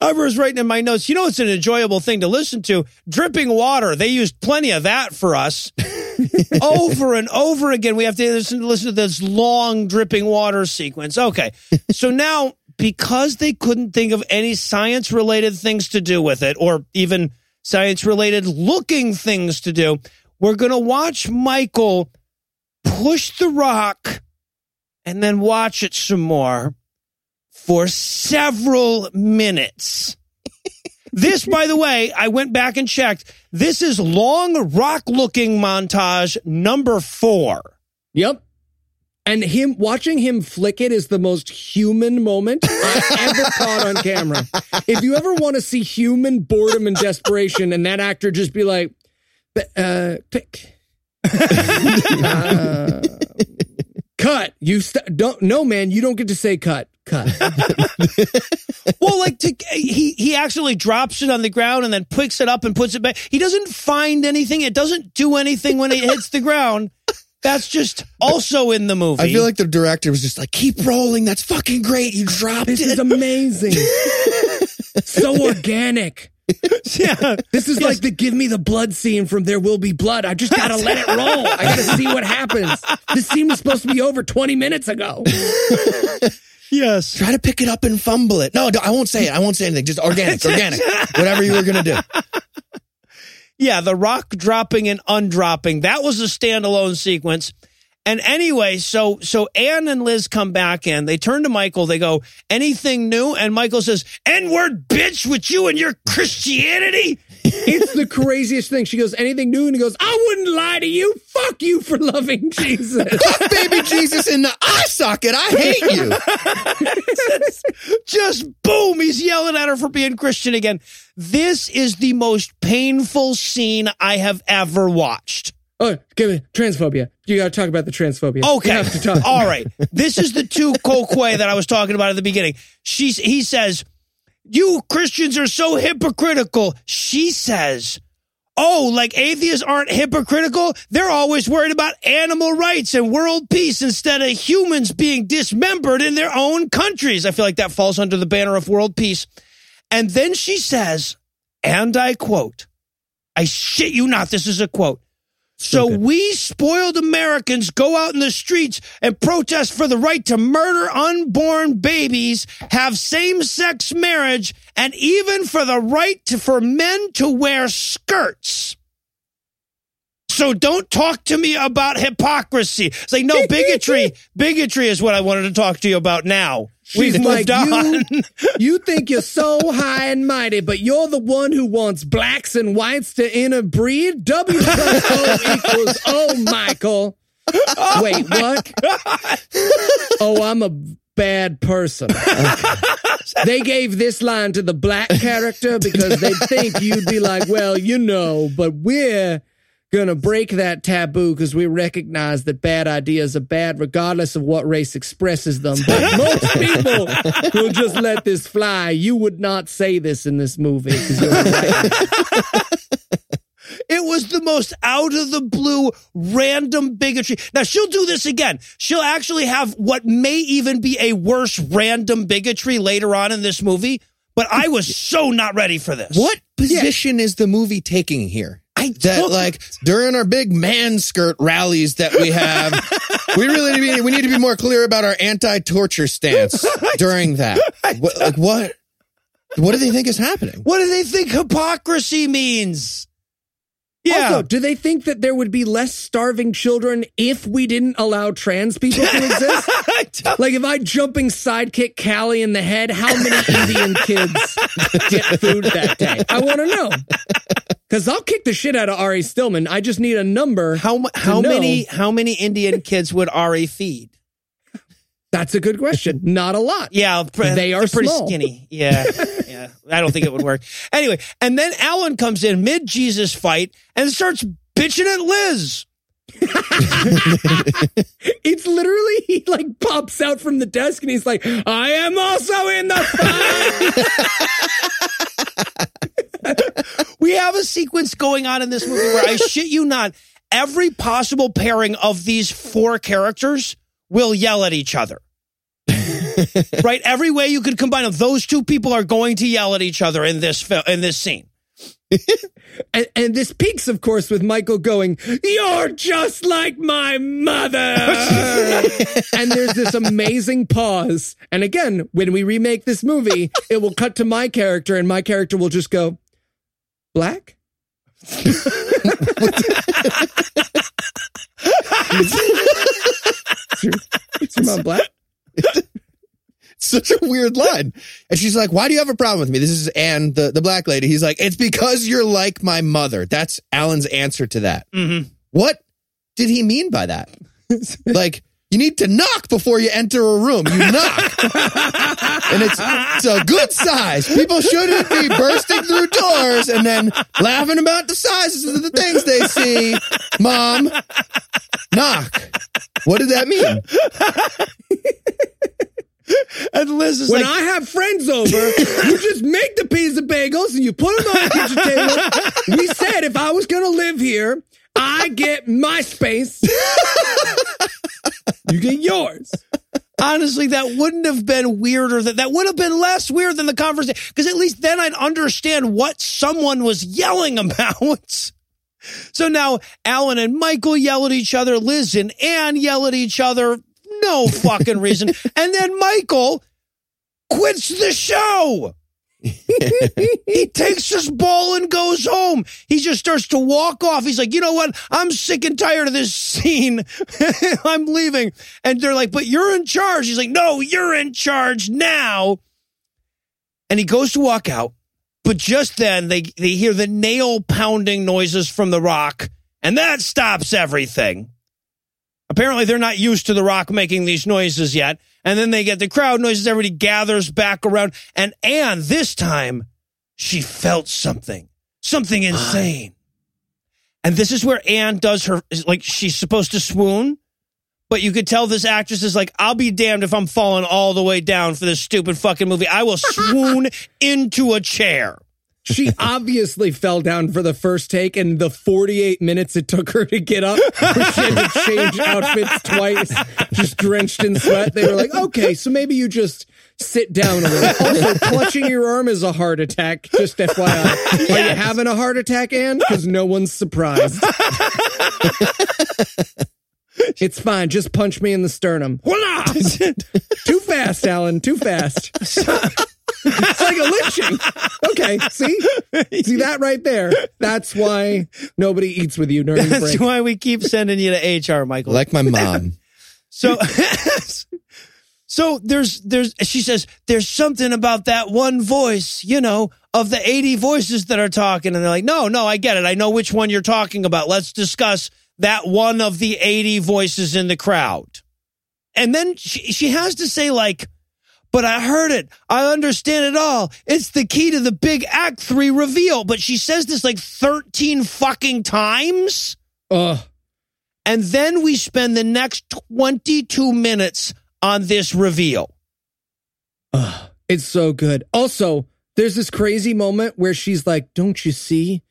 I was writing in my notes, you know, it's an enjoyable thing to listen to. Dripping water. They used plenty of that for us. over and over again. We have to listen, listen to this long dripping water sequence. Okay. So now, because they couldn't think of any science related things to do with it, or even science related looking things to do, we're going to watch Michael push the rock and then watch it some more for several minutes. this, by the way, I went back and checked. This is long rock looking montage number four. Yep. And him watching him flick it is the most human moment I ever caught on camera. If you ever want to see human boredom and desperation, and that actor just be like, uh, pick. Uh, cut. You st- don't. No, man. You don't get to say cut. Cut. Well, like to, he he actually drops it on the ground and then picks it up and puts it back. He doesn't find anything. It doesn't do anything when it hits the ground. That's just also in the movie. I feel like the director was just like, keep rolling. That's fucking great. You dropped This it. is amazing. so organic. yeah. This is like the give me the blood scene from There Will Be Blood. I just gotta let it roll. I gotta see what happens. This scene was supposed to be over 20 minutes ago. Yes. Try to pick it up and fumble it. No, I won't say it. I won't say anything. Just organic, organic. Whatever you were going to do. Yeah, the rock dropping and undropping. That was a standalone sequence. And anyway, so so Anne and Liz come back in. They turn to Michael. They go, "Anything new?" And Michael says, "N-word, bitch, with you and your Christianity." It's the craziest thing. She goes, anything new? And he goes, I wouldn't lie to you. Fuck you for loving Jesus. Fuck baby Jesus in the eye socket. I hate you. Just boom, he's yelling at her for being Christian again. This is the most painful scene I have ever watched. Oh, give me transphobia. You gotta talk about the transphobia. Okay. You have to talk. All right. This is the tu quoque that I was talking about at the beginning. She's he says, You Christians are so hypocritical. She says, Oh, like atheists aren't hypocritical? They're always worried about animal rights and world peace instead of humans being dismembered in their own countries. I feel like that falls under the banner of world peace. And then she says, and I quote, I shit you not, this is a quote. So we spoiled Americans go out in the streets and protest for the right to murder unborn babies, have same-sex marriage, and even for the right to, for men to wear skirts. So don't talk to me about hypocrisy. It's like, no, bigotry, bigotry is what I wanted to talk to you about now. She's We've like, you, you think you're so high and mighty, but you're the one who wants blacks and whites to interbreed? W plus O equals O, Michael. Wait, what? Oh, I'm a bad person. They gave this line to the black character because they think you'd be like, well, you know, but we're gonna break that taboo because we recognize that bad ideas are bad regardless of what race expresses them. But most people will just let this fly. You would not say this in this movie because you're a It was the most out of the blue random bigotry. Now she'll do this again. She'll actually have what may even be a worse random bigotry later on in this movie. But I was so not ready for this. What position is the movie taking here? That like during our big man skirt rallies that we have, we really need to be, we need to be more clear about our anti-torture stance during that. What, like what? What do they think is happening? What do they think hypocrisy means? Yeah. Also, do they think that there would be less starving children if we didn't allow trans people to exist? Like if I jumping sidekick Callie in the head, how many Indian kids get food that day? I want to know. Because I'll kick the shit out of Ari Stillman. I just need a number. how how many how many Indian kids would Ari feed? That's a good question. Not a lot. Yeah, They are pretty small. skinny. Yeah, yeah. I don't think it would work. Anyway, and then Alan comes in mid Jesus fight and starts bitching at Liz. It's literally he like pops out from the desk and he's like, "I am also in the fight." We have a sequence going on in this movie where I shit you not, every possible pairing of these four characters will yell at each other. right? Every way you could combine them, those two people are going to yell at each other in this fil- in this scene. and, and this peaks, of course, with Michael going, "You're just like my mother." and there's this amazing pause. And again, when we remake this movie, it will cut to my character, and my character will just go, "Black." Is your- is your mom black? Such a weird line. And she's like, why do you have a problem with me? This is Anne, the, the black lady. He's like, it's because you're like my mother. That's Alan's answer to that. Mhm. What did he mean by that? like, you need to knock before you enter a room. You knock. and it's, it's a good size. People shouldn't be bursting through doors and then laughing about the sizes of the things they see. Mom, knock. What did that mean? And Liz is When like, I have friends over, you just make the pizza bagels and you put them on the kitchen table. We said if I was going to live here, I get my space. You get yours. honestly, that wouldn't have been weirder. That that would have been less weird than the conversation because at least then I'd understand what someone was yelling about. So now Alan and Michael yell at each other. Liz and Anne yell at each other. No fucking reason. and then Michael quits the show. he takes his ball and goes home. He just starts to walk off. He's like, you know what? I'm sick and tired of this scene. I'm leaving. And they're like, but you're in charge. He's like, no, you're in charge now. And he goes to walk out. But just then they, they hear the nail pounding noises from the rock. And that stops everything. Apparently, they're not used to the rock making these noises yet. And then they get the crowd noises. Everybody gathers back around. And Anne, this time, she felt something, something insane. And this is where Anne does her, like, she's supposed to swoon. But you could tell this actress is like, I'll be damned if I'm falling all the way down for this stupid fucking movie. I will swoon into a chair. She obviously fell down for the first take and the 48 minutes it took her to get up. She had to change outfits twice, just drenched in sweat. They were like, okay, so maybe you just sit down a little. Also, clutching your arm is a heart attack, just FYI. Are you having a heart attack, Anne? Because no one's surprised. it's fine. Just punch me in the sternum. Voila! Too fast, Alan. Too fast. It's like a lynching. Okay, see, see that right there. That's why nobody eats with you during That's break. why we keep sending you to HR, Michael. Like my mom. So, so there's, there's, she says, there's something about that one voice, you know, of the 80 voices that are talking. And they're like, no, no, I get it. I know which one you're talking about. Let's discuss that one of the 80 voices in the crowd. And then she, she has to say, like, but I heard it. I understand it all. It's the key to the big act three reveal. But she says this like 13 fucking times. Ugh. And then we spend the next 22 minutes on this reveal. Ugh, it's so good. Also, there's this crazy moment where she's like, Don't you see?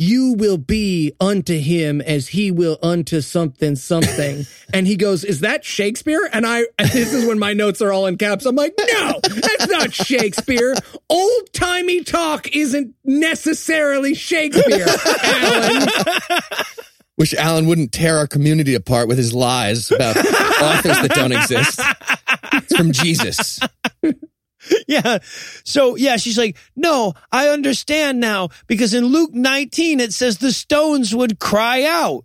You will be unto him as he will unto something, something. and he goes, Is that Shakespeare? And I, and this is when my notes are all in caps. I'm like, No, that's not Shakespeare. Old timey talk isn't necessarily Shakespeare, Alan. Wish Alan wouldn't tear our community apart with his lies about authors that don't exist. It's from Jesus. Yeah. So, yeah, she's like, no, I understand now because in Luke 19, it says the stones would cry out.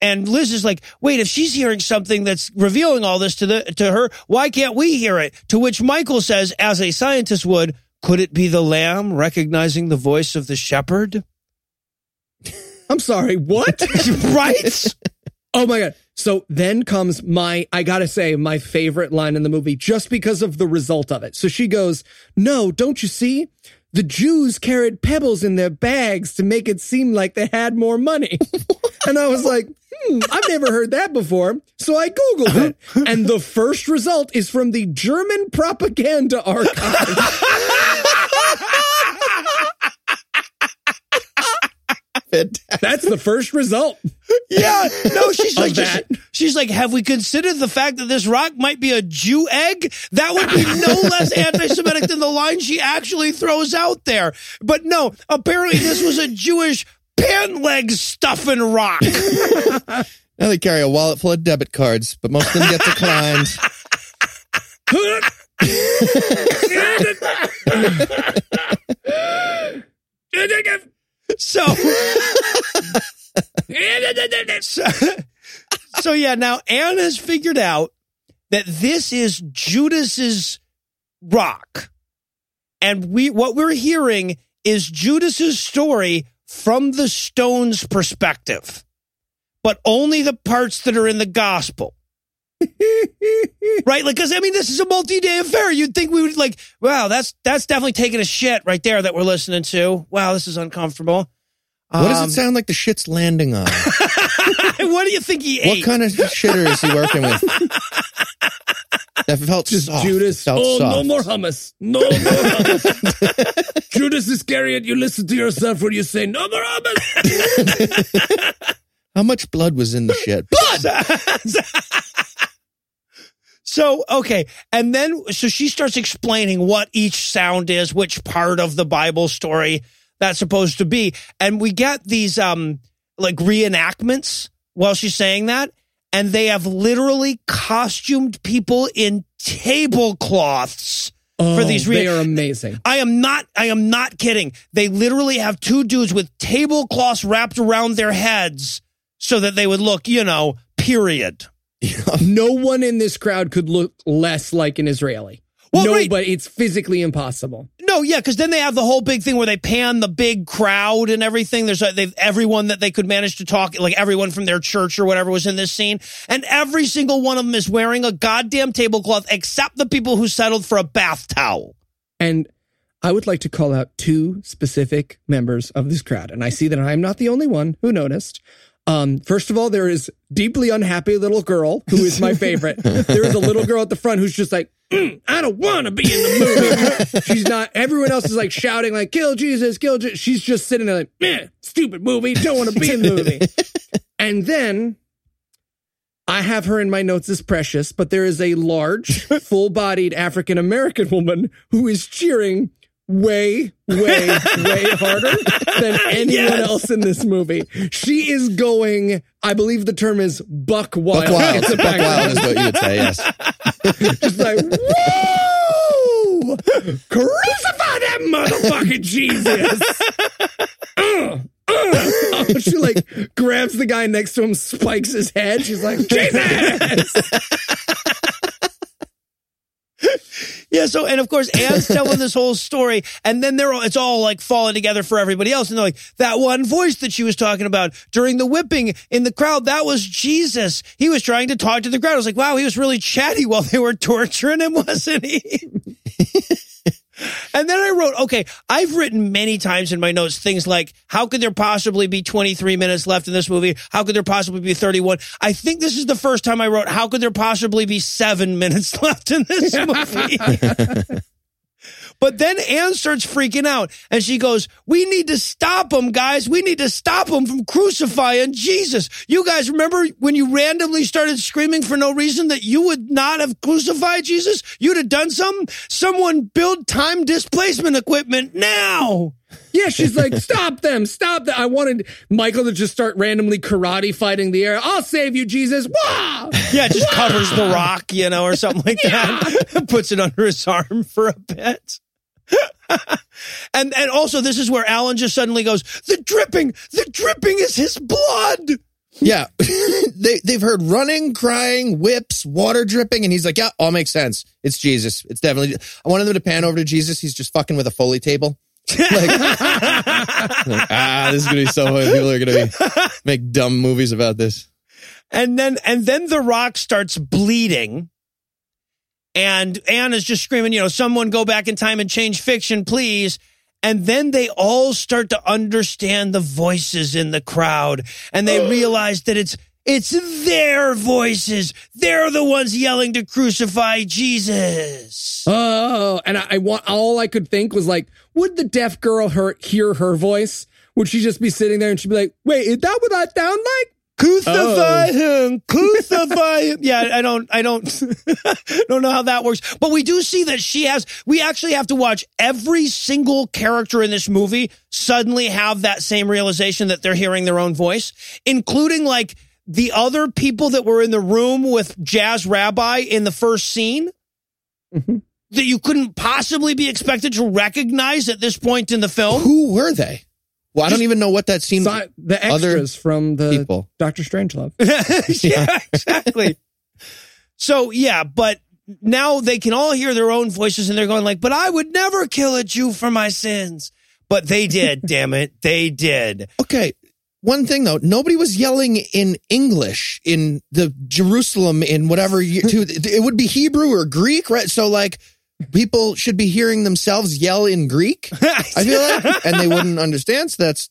And Liz is like, wait, if she's hearing something that's revealing all this to the, to her, why can't we hear it? To which Michael says, as a scientist would, could it be the lamb recognizing the voice of the shepherd? I'm sorry, what? right? Oh my God. So then comes my, I gotta say, my favorite line in the movie just because of the result of it. So she goes, No, don't you see? The Jews carried pebbles in their bags to make it seem like they had more money. and I was like, hmm, I've never heard that before. So I Googled it. And the first result is from the German propaganda archive. Fantastic. That's the first result. Yeah, no, she's like, that. she's like, have we considered the fact that this rock might be a Jew egg? That would be no less anti-Semitic than the line she actually throws out there. But no, apparently this was a Jewish pant leg stuffing rock. Now they carry a wallet full of debit cards, but most of them get declined. So, so, so yeah, now Anne has figured out that this is Judas's rock. And we what we're hearing is Judas's story from the stone's perspective. But only the parts that are in the gospel. right? Like, cause I mean, this is a multi-day affair. You'd think we would like, wow, that's, that's definitely taking a shit right there that we're listening to. Wow, this is uncomfortable. What does Um, it sound like the shit's landing on? what do you think he ate? What kind of shitter is he working with? That felt Just soft. Judas. It felt Oh, soft. no more hummus. No more hummus. Judas Iscariot, you listen to yourself when you say no more hummus. How much blood was in the shit? So, okay. And then, so she starts explaining what each sound is, which part of the Bible story that's supposed to be. And we get these, um, like reenactments while she's saying that. And they have literally costumed people in tablecloths for these Oh, they are amazing. I am not I am not kidding. They literally have two dudes with tablecloths wrapped around their heads so that they would look, you know, period. No one in this crowd could look less like an Israeli. Well, no, right. but it's physically impossible. No, yeah, because then they have the whole big thing where they pan the big crowd and everything. There's they've everyone that they could manage to talk, like everyone from their church or whatever was in this scene, and every single one of them is wearing a goddamn tablecloth, except the people who settled for a bath towel. And I would like to call out two specific members of this crowd. And I see that I'm not the only one who noticed. Um, first of all, there is deeply unhappy little girl who is my favorite. there is a little girl at the front who's just like, "Mm, I don't want to be in the movie. She's not, everyone else is like shouting like, kill Jesus, kill Jesus. She's just sitting there like, eh, stupid movie. Don't want to be in the movie. and then I have her in my notes as precious, but there is a large, full bodied African American woman who is cheering way, way, way harder than anyone Yes. else in this movie. She is going, I believe the term is buck wild. Buck wild. It's a Buck wild is what you would say, yes. Just like, woo! Crucify that motherfucking Jesus. Uh, uh. she like grabs the guy next to him, spikes his head. She's like, Jesus. Yeah, so and of course Anne's telling this whole story, and then they're all, it's all like falling together for everybody else, and they're like that one voice that she was talking about during the whipping in the crowd, that was Jesus. He was trying to talk to the crowd. I was like, wow, he was really chatty while they were torturing him, wasn't he? And then I wrote, okay, I've written many times in my notes things like, how could there possibly be 23 minutes left in this movie? How could there possibly be 31? I think this is the first time I wrote, how could there possibly be seven minutes left in this movie? But then Anne starts freaking out and she goes, We need to stop them, guys. We need to stop them from crucifying Jesus. You guys remember when you randomly started screaming for no reason that you would not have crucified Jesus? You'd have done something? Someone build time displacement equipment now. Yeah, she's like, stop them, stop them. I wanted Michael to just start randomly karate fighting the air. I'll save you, Jesus. Wah! Yeah, just covers the rock, you know, or something like that. Puts it under his arm for a bit. and and also this is where Alan just suddenly goes, the dripping, the dripping is his blood. Yeah. they, they've heard running, crying, whips, water dripping. And he's like, yeah, all makes sense. It's Jesus. It's definitely, I wanted them to pan over to Jesus. He's just fucking with a Foley table. like, like, ah, this is going to be so funny. People are going to make dumb movies about this. And then and then the rock starts bleeding. And Anne is just screaming, you know, someone go back in time and change fiction, please. And then they all start to understand the voices in the crowd and they realize that it's it's their voices. They're the ones yelling to crucify Jesus. Oh, and I, I want all I could think was like, would the deaf girl her, hear her voice? Would she just be sitting there and she'd be like, wait, is that what that sound like? Crucify him, oh. crucify him. Yeah, I don't, I don't, don't know how that works. But we do see that she has, we actually have to watch every single character in this movie suddenly have that same realization that they're hearing their own voice, including like the other people that were in the room with Jazz Rabbi in the first scene. Mm-hmm. That you couldn't possibly be expected to recognize at this point in the film. Who were they? Well, I don't even know what that seemed. Si- the extras from the people. Doctor Strangelove. yeah, exactly. so yeah, but now they can all hear their own voices and they're going like, but I would never kill a Jew for my sins. But they did, damn it. They did. Okay. One thing though, nobody was yelling in English in the Jerusalem in whatever year. To, it would be Hebrew or Greek, right? So like, people should be hearing themselves yell in Greek. I feel like, and they wouldn't understand. So that's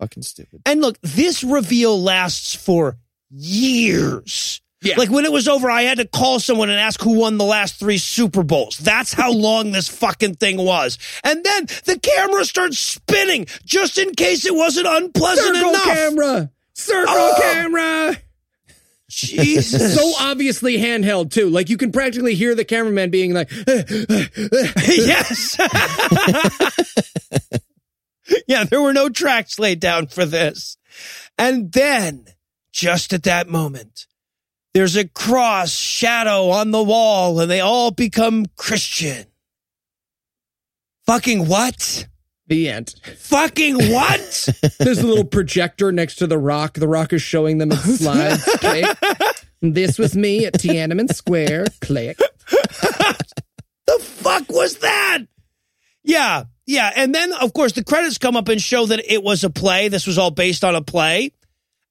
fucking stupid. And look, this reveal lasts for years. Yeah. Like when it was over, I had to call someone and ask who won the last three Super Bowls. That's how long this fucking thing was. And then the camera starts spinning just in case it wasn't unpleasant Circle enough. camera. Circle Oh. camera. Jesus. So obviously handheld too. Like you can practically hear the cameraman being like, yes. yeah, there were no tracks laid down for this. And then, just at that moment, there's a cross shadow on the wall and they all become Christian. Fucking what? The end. Fucking what? There's a little projector next to the rock. The rock is showing them its slides. Click. This was me at Tiananmen Square. Click. the fuck was that? Yeah, yeah. And then, of course, the credits come up and show that it was a play. This was all based on a play.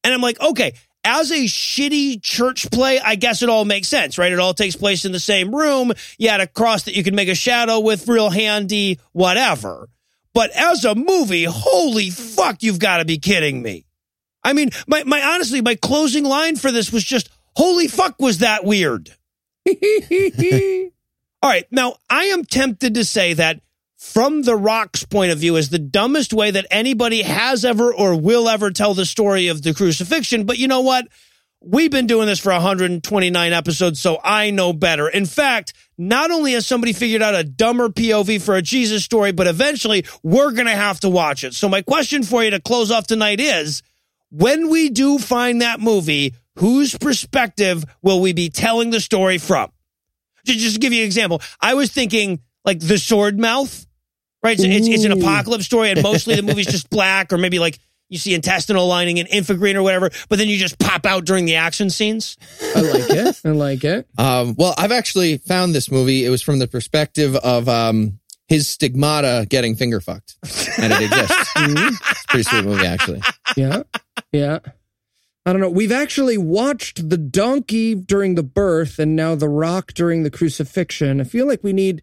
And I'm like, okay, as a shitty church play, I guess it all makes sense, right? It all takes place in the same room. You had a cross that you can make a shadow with, real handy, whatever. But as a movie, holy fuck, you've got to be kidding me. I mean, my, my honestly, my closing line for this was just, holy fuck, was that weird? All right. Now, I am tempted to say that from The Rock's point of view is the dumbest way that anybody has ever or will ever tell the story of the crucifixion. But you know what? We've been doing this for 129 episodes, so I know better. In fact, not only has somebody figured out a dumber POV for a Jesus story, but eventually we're going to have to watch it. So my question for you to close off tonight is, when we do find that movie, whose perspective will we be telling the story from? Just, to give you an example, I was thinking like The Sword Mouth, right? It's, it's, it's an apocalypse story, and mostly the movie's just black, or maybe like you see intestinal lining and infragreen or whatever, but then you just pop out during the action scenes. I like it. I like it. Um, well, I've actually found this movie. It was from the perspective of um, his stigmata getting finger fucked, and it exists. Mhm. It's a pretty sweet movie, actually. Yeah. Yeah. I don't know. We've actually watched the donkey during the birth and now the rock during the crucifixion. I feel like we need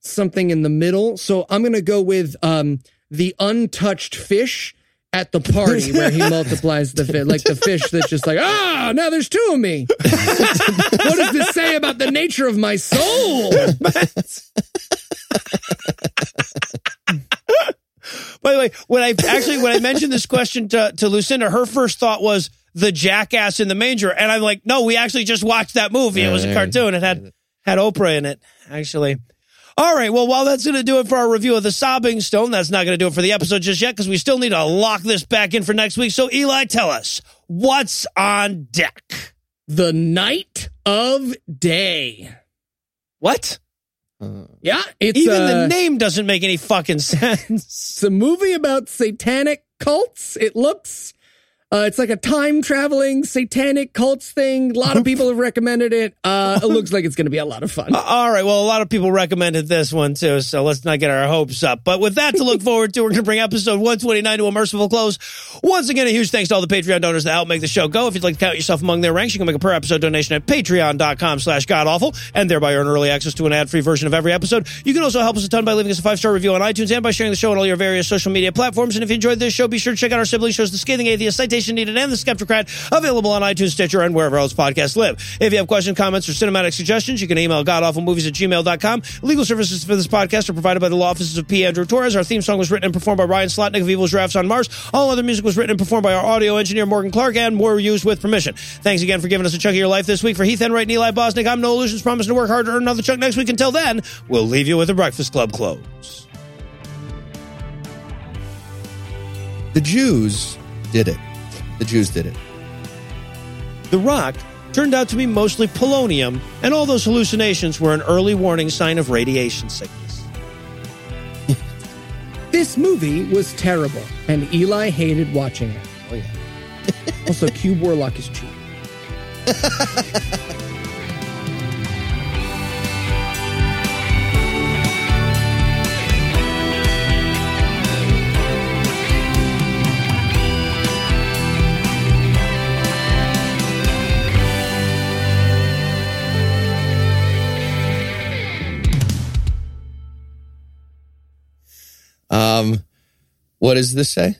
something in the middle. So I'm going to go with um, the untouched fish at the party where he multiplies the fish, like the fish that's just like, ah, now there's two of me. what does this say about the nature of my soul? By the way, when I actually when I mentioned this question to, to Lucinda, her first thought was the jackass in the manger. And I'm like, no, we actually just watched that movie. it was a cartoon. It had had Oprah in it, actually. All right. Well, while that's going to do it for our review of the Sobbing Stone, that's not going to do it for the episode just yet because we still need to lock this back in for next week. So, Eli, tell us what's on deck. The night of day. What? Yeah, it's Even uh, the name doesn't make any fucking sense. It's a movie about satanic cults. It looks, uh, it's like a time traveling satanic cults thing. A lot of people have recommended it. Uh, it looks like it's going to be a lot of fun. All right. Well, a lot of people recommended this one too, so let's not get our hopes up. But with that to look forward to, we're going to bring episode 129 to a merciful close. Once again, a huge thanks to all the Patreon donors that help make the show go. If you'd like to count yourself among their ranks, you can make a per episode donation at patreon.com slash godawful and thereby earn early access to an ad-free version of every episode. You can also help us a ton by leaving us a five-star review on iTunes and by sharing the show on all your various social media platforms. And if you enjoyed this show, be sure to check out our sibling shows, The Scathing Atheist, Citation Needed, and The Skeptocrat, available on iTunes, Stitcher, and wherever else podcasts live. If you have questions, comments, or cinematic suggestions, you can email godawfulmovies at gmail.com. Legal services for this podcast are provided by the law offices of P. Andrew Torres. Our theme song was written and performed by Ryan Slotnick of Evil Giraffes on Mars. All other music was written and performed by our audio engineer, Morgan Clarke, and more used with permission. Thanks again for giving us a chunk of your life this week. For Heath Enright and Eli Bosnick, I'm Noah Lugeons, promising to work hard to earn another chunk next week. Until then, we'll leave you with a Breakfast Club close. The Jews did it. The Jews did it. The rock turned out to be mostly polonium, and all those hallucinations were an early warning sign of radiation sickness. This movie was terrible, and Eli hated watching it. Oh, yeah. Also, Cube Warlock is cheap. Um, what does this say?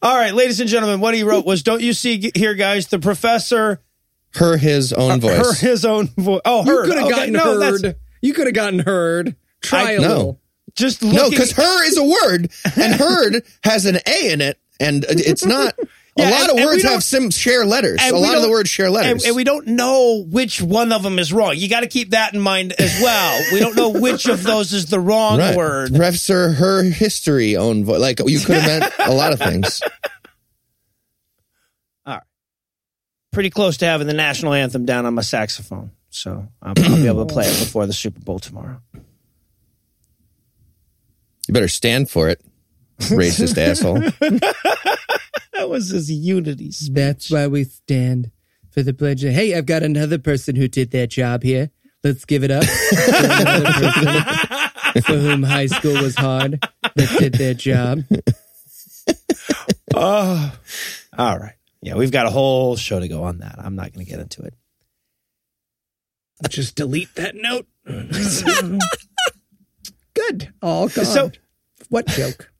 All right, ladies and gentlemen, what he wrote was Don't you see here, guys? The professor, Her, his own voice. her, his own voice. Oh, You could have Okay, gotten no, that's- heard. You could have gotten heard. Try I- a no. little. Just no, because her is a word, and heard has an A in it, and it's not. Yeah, a lot and- of words have some share letters. A lot of the words share letters. And, and we don't know which one of them is wrong. You got to keep that in mind as well. We don't know which of those is the wrong right. word. Professor, her history own voice. Like you could have meant a lot of things. All right. Pretty close to having the national anthem down on my saxophone. So I'll, I'll be able to play it before the Super Bowl tomorrow. You better stand for it, racist asshole. That was his unity speech. That's why we stand for the pledge. of- Hey, I've got another person who did their job here. Let's give it up for for whom high school was hard. That did their job. Oh, all right. Yeah, we've got a whole show to go on that. I'm not going to get into it. Just delete that note. Good. All gone. So- what joke?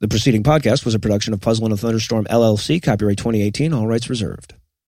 The preceding podcast was a production of Puzzle and a Thunderstorm LLC, copyright 2018, all rights reserved.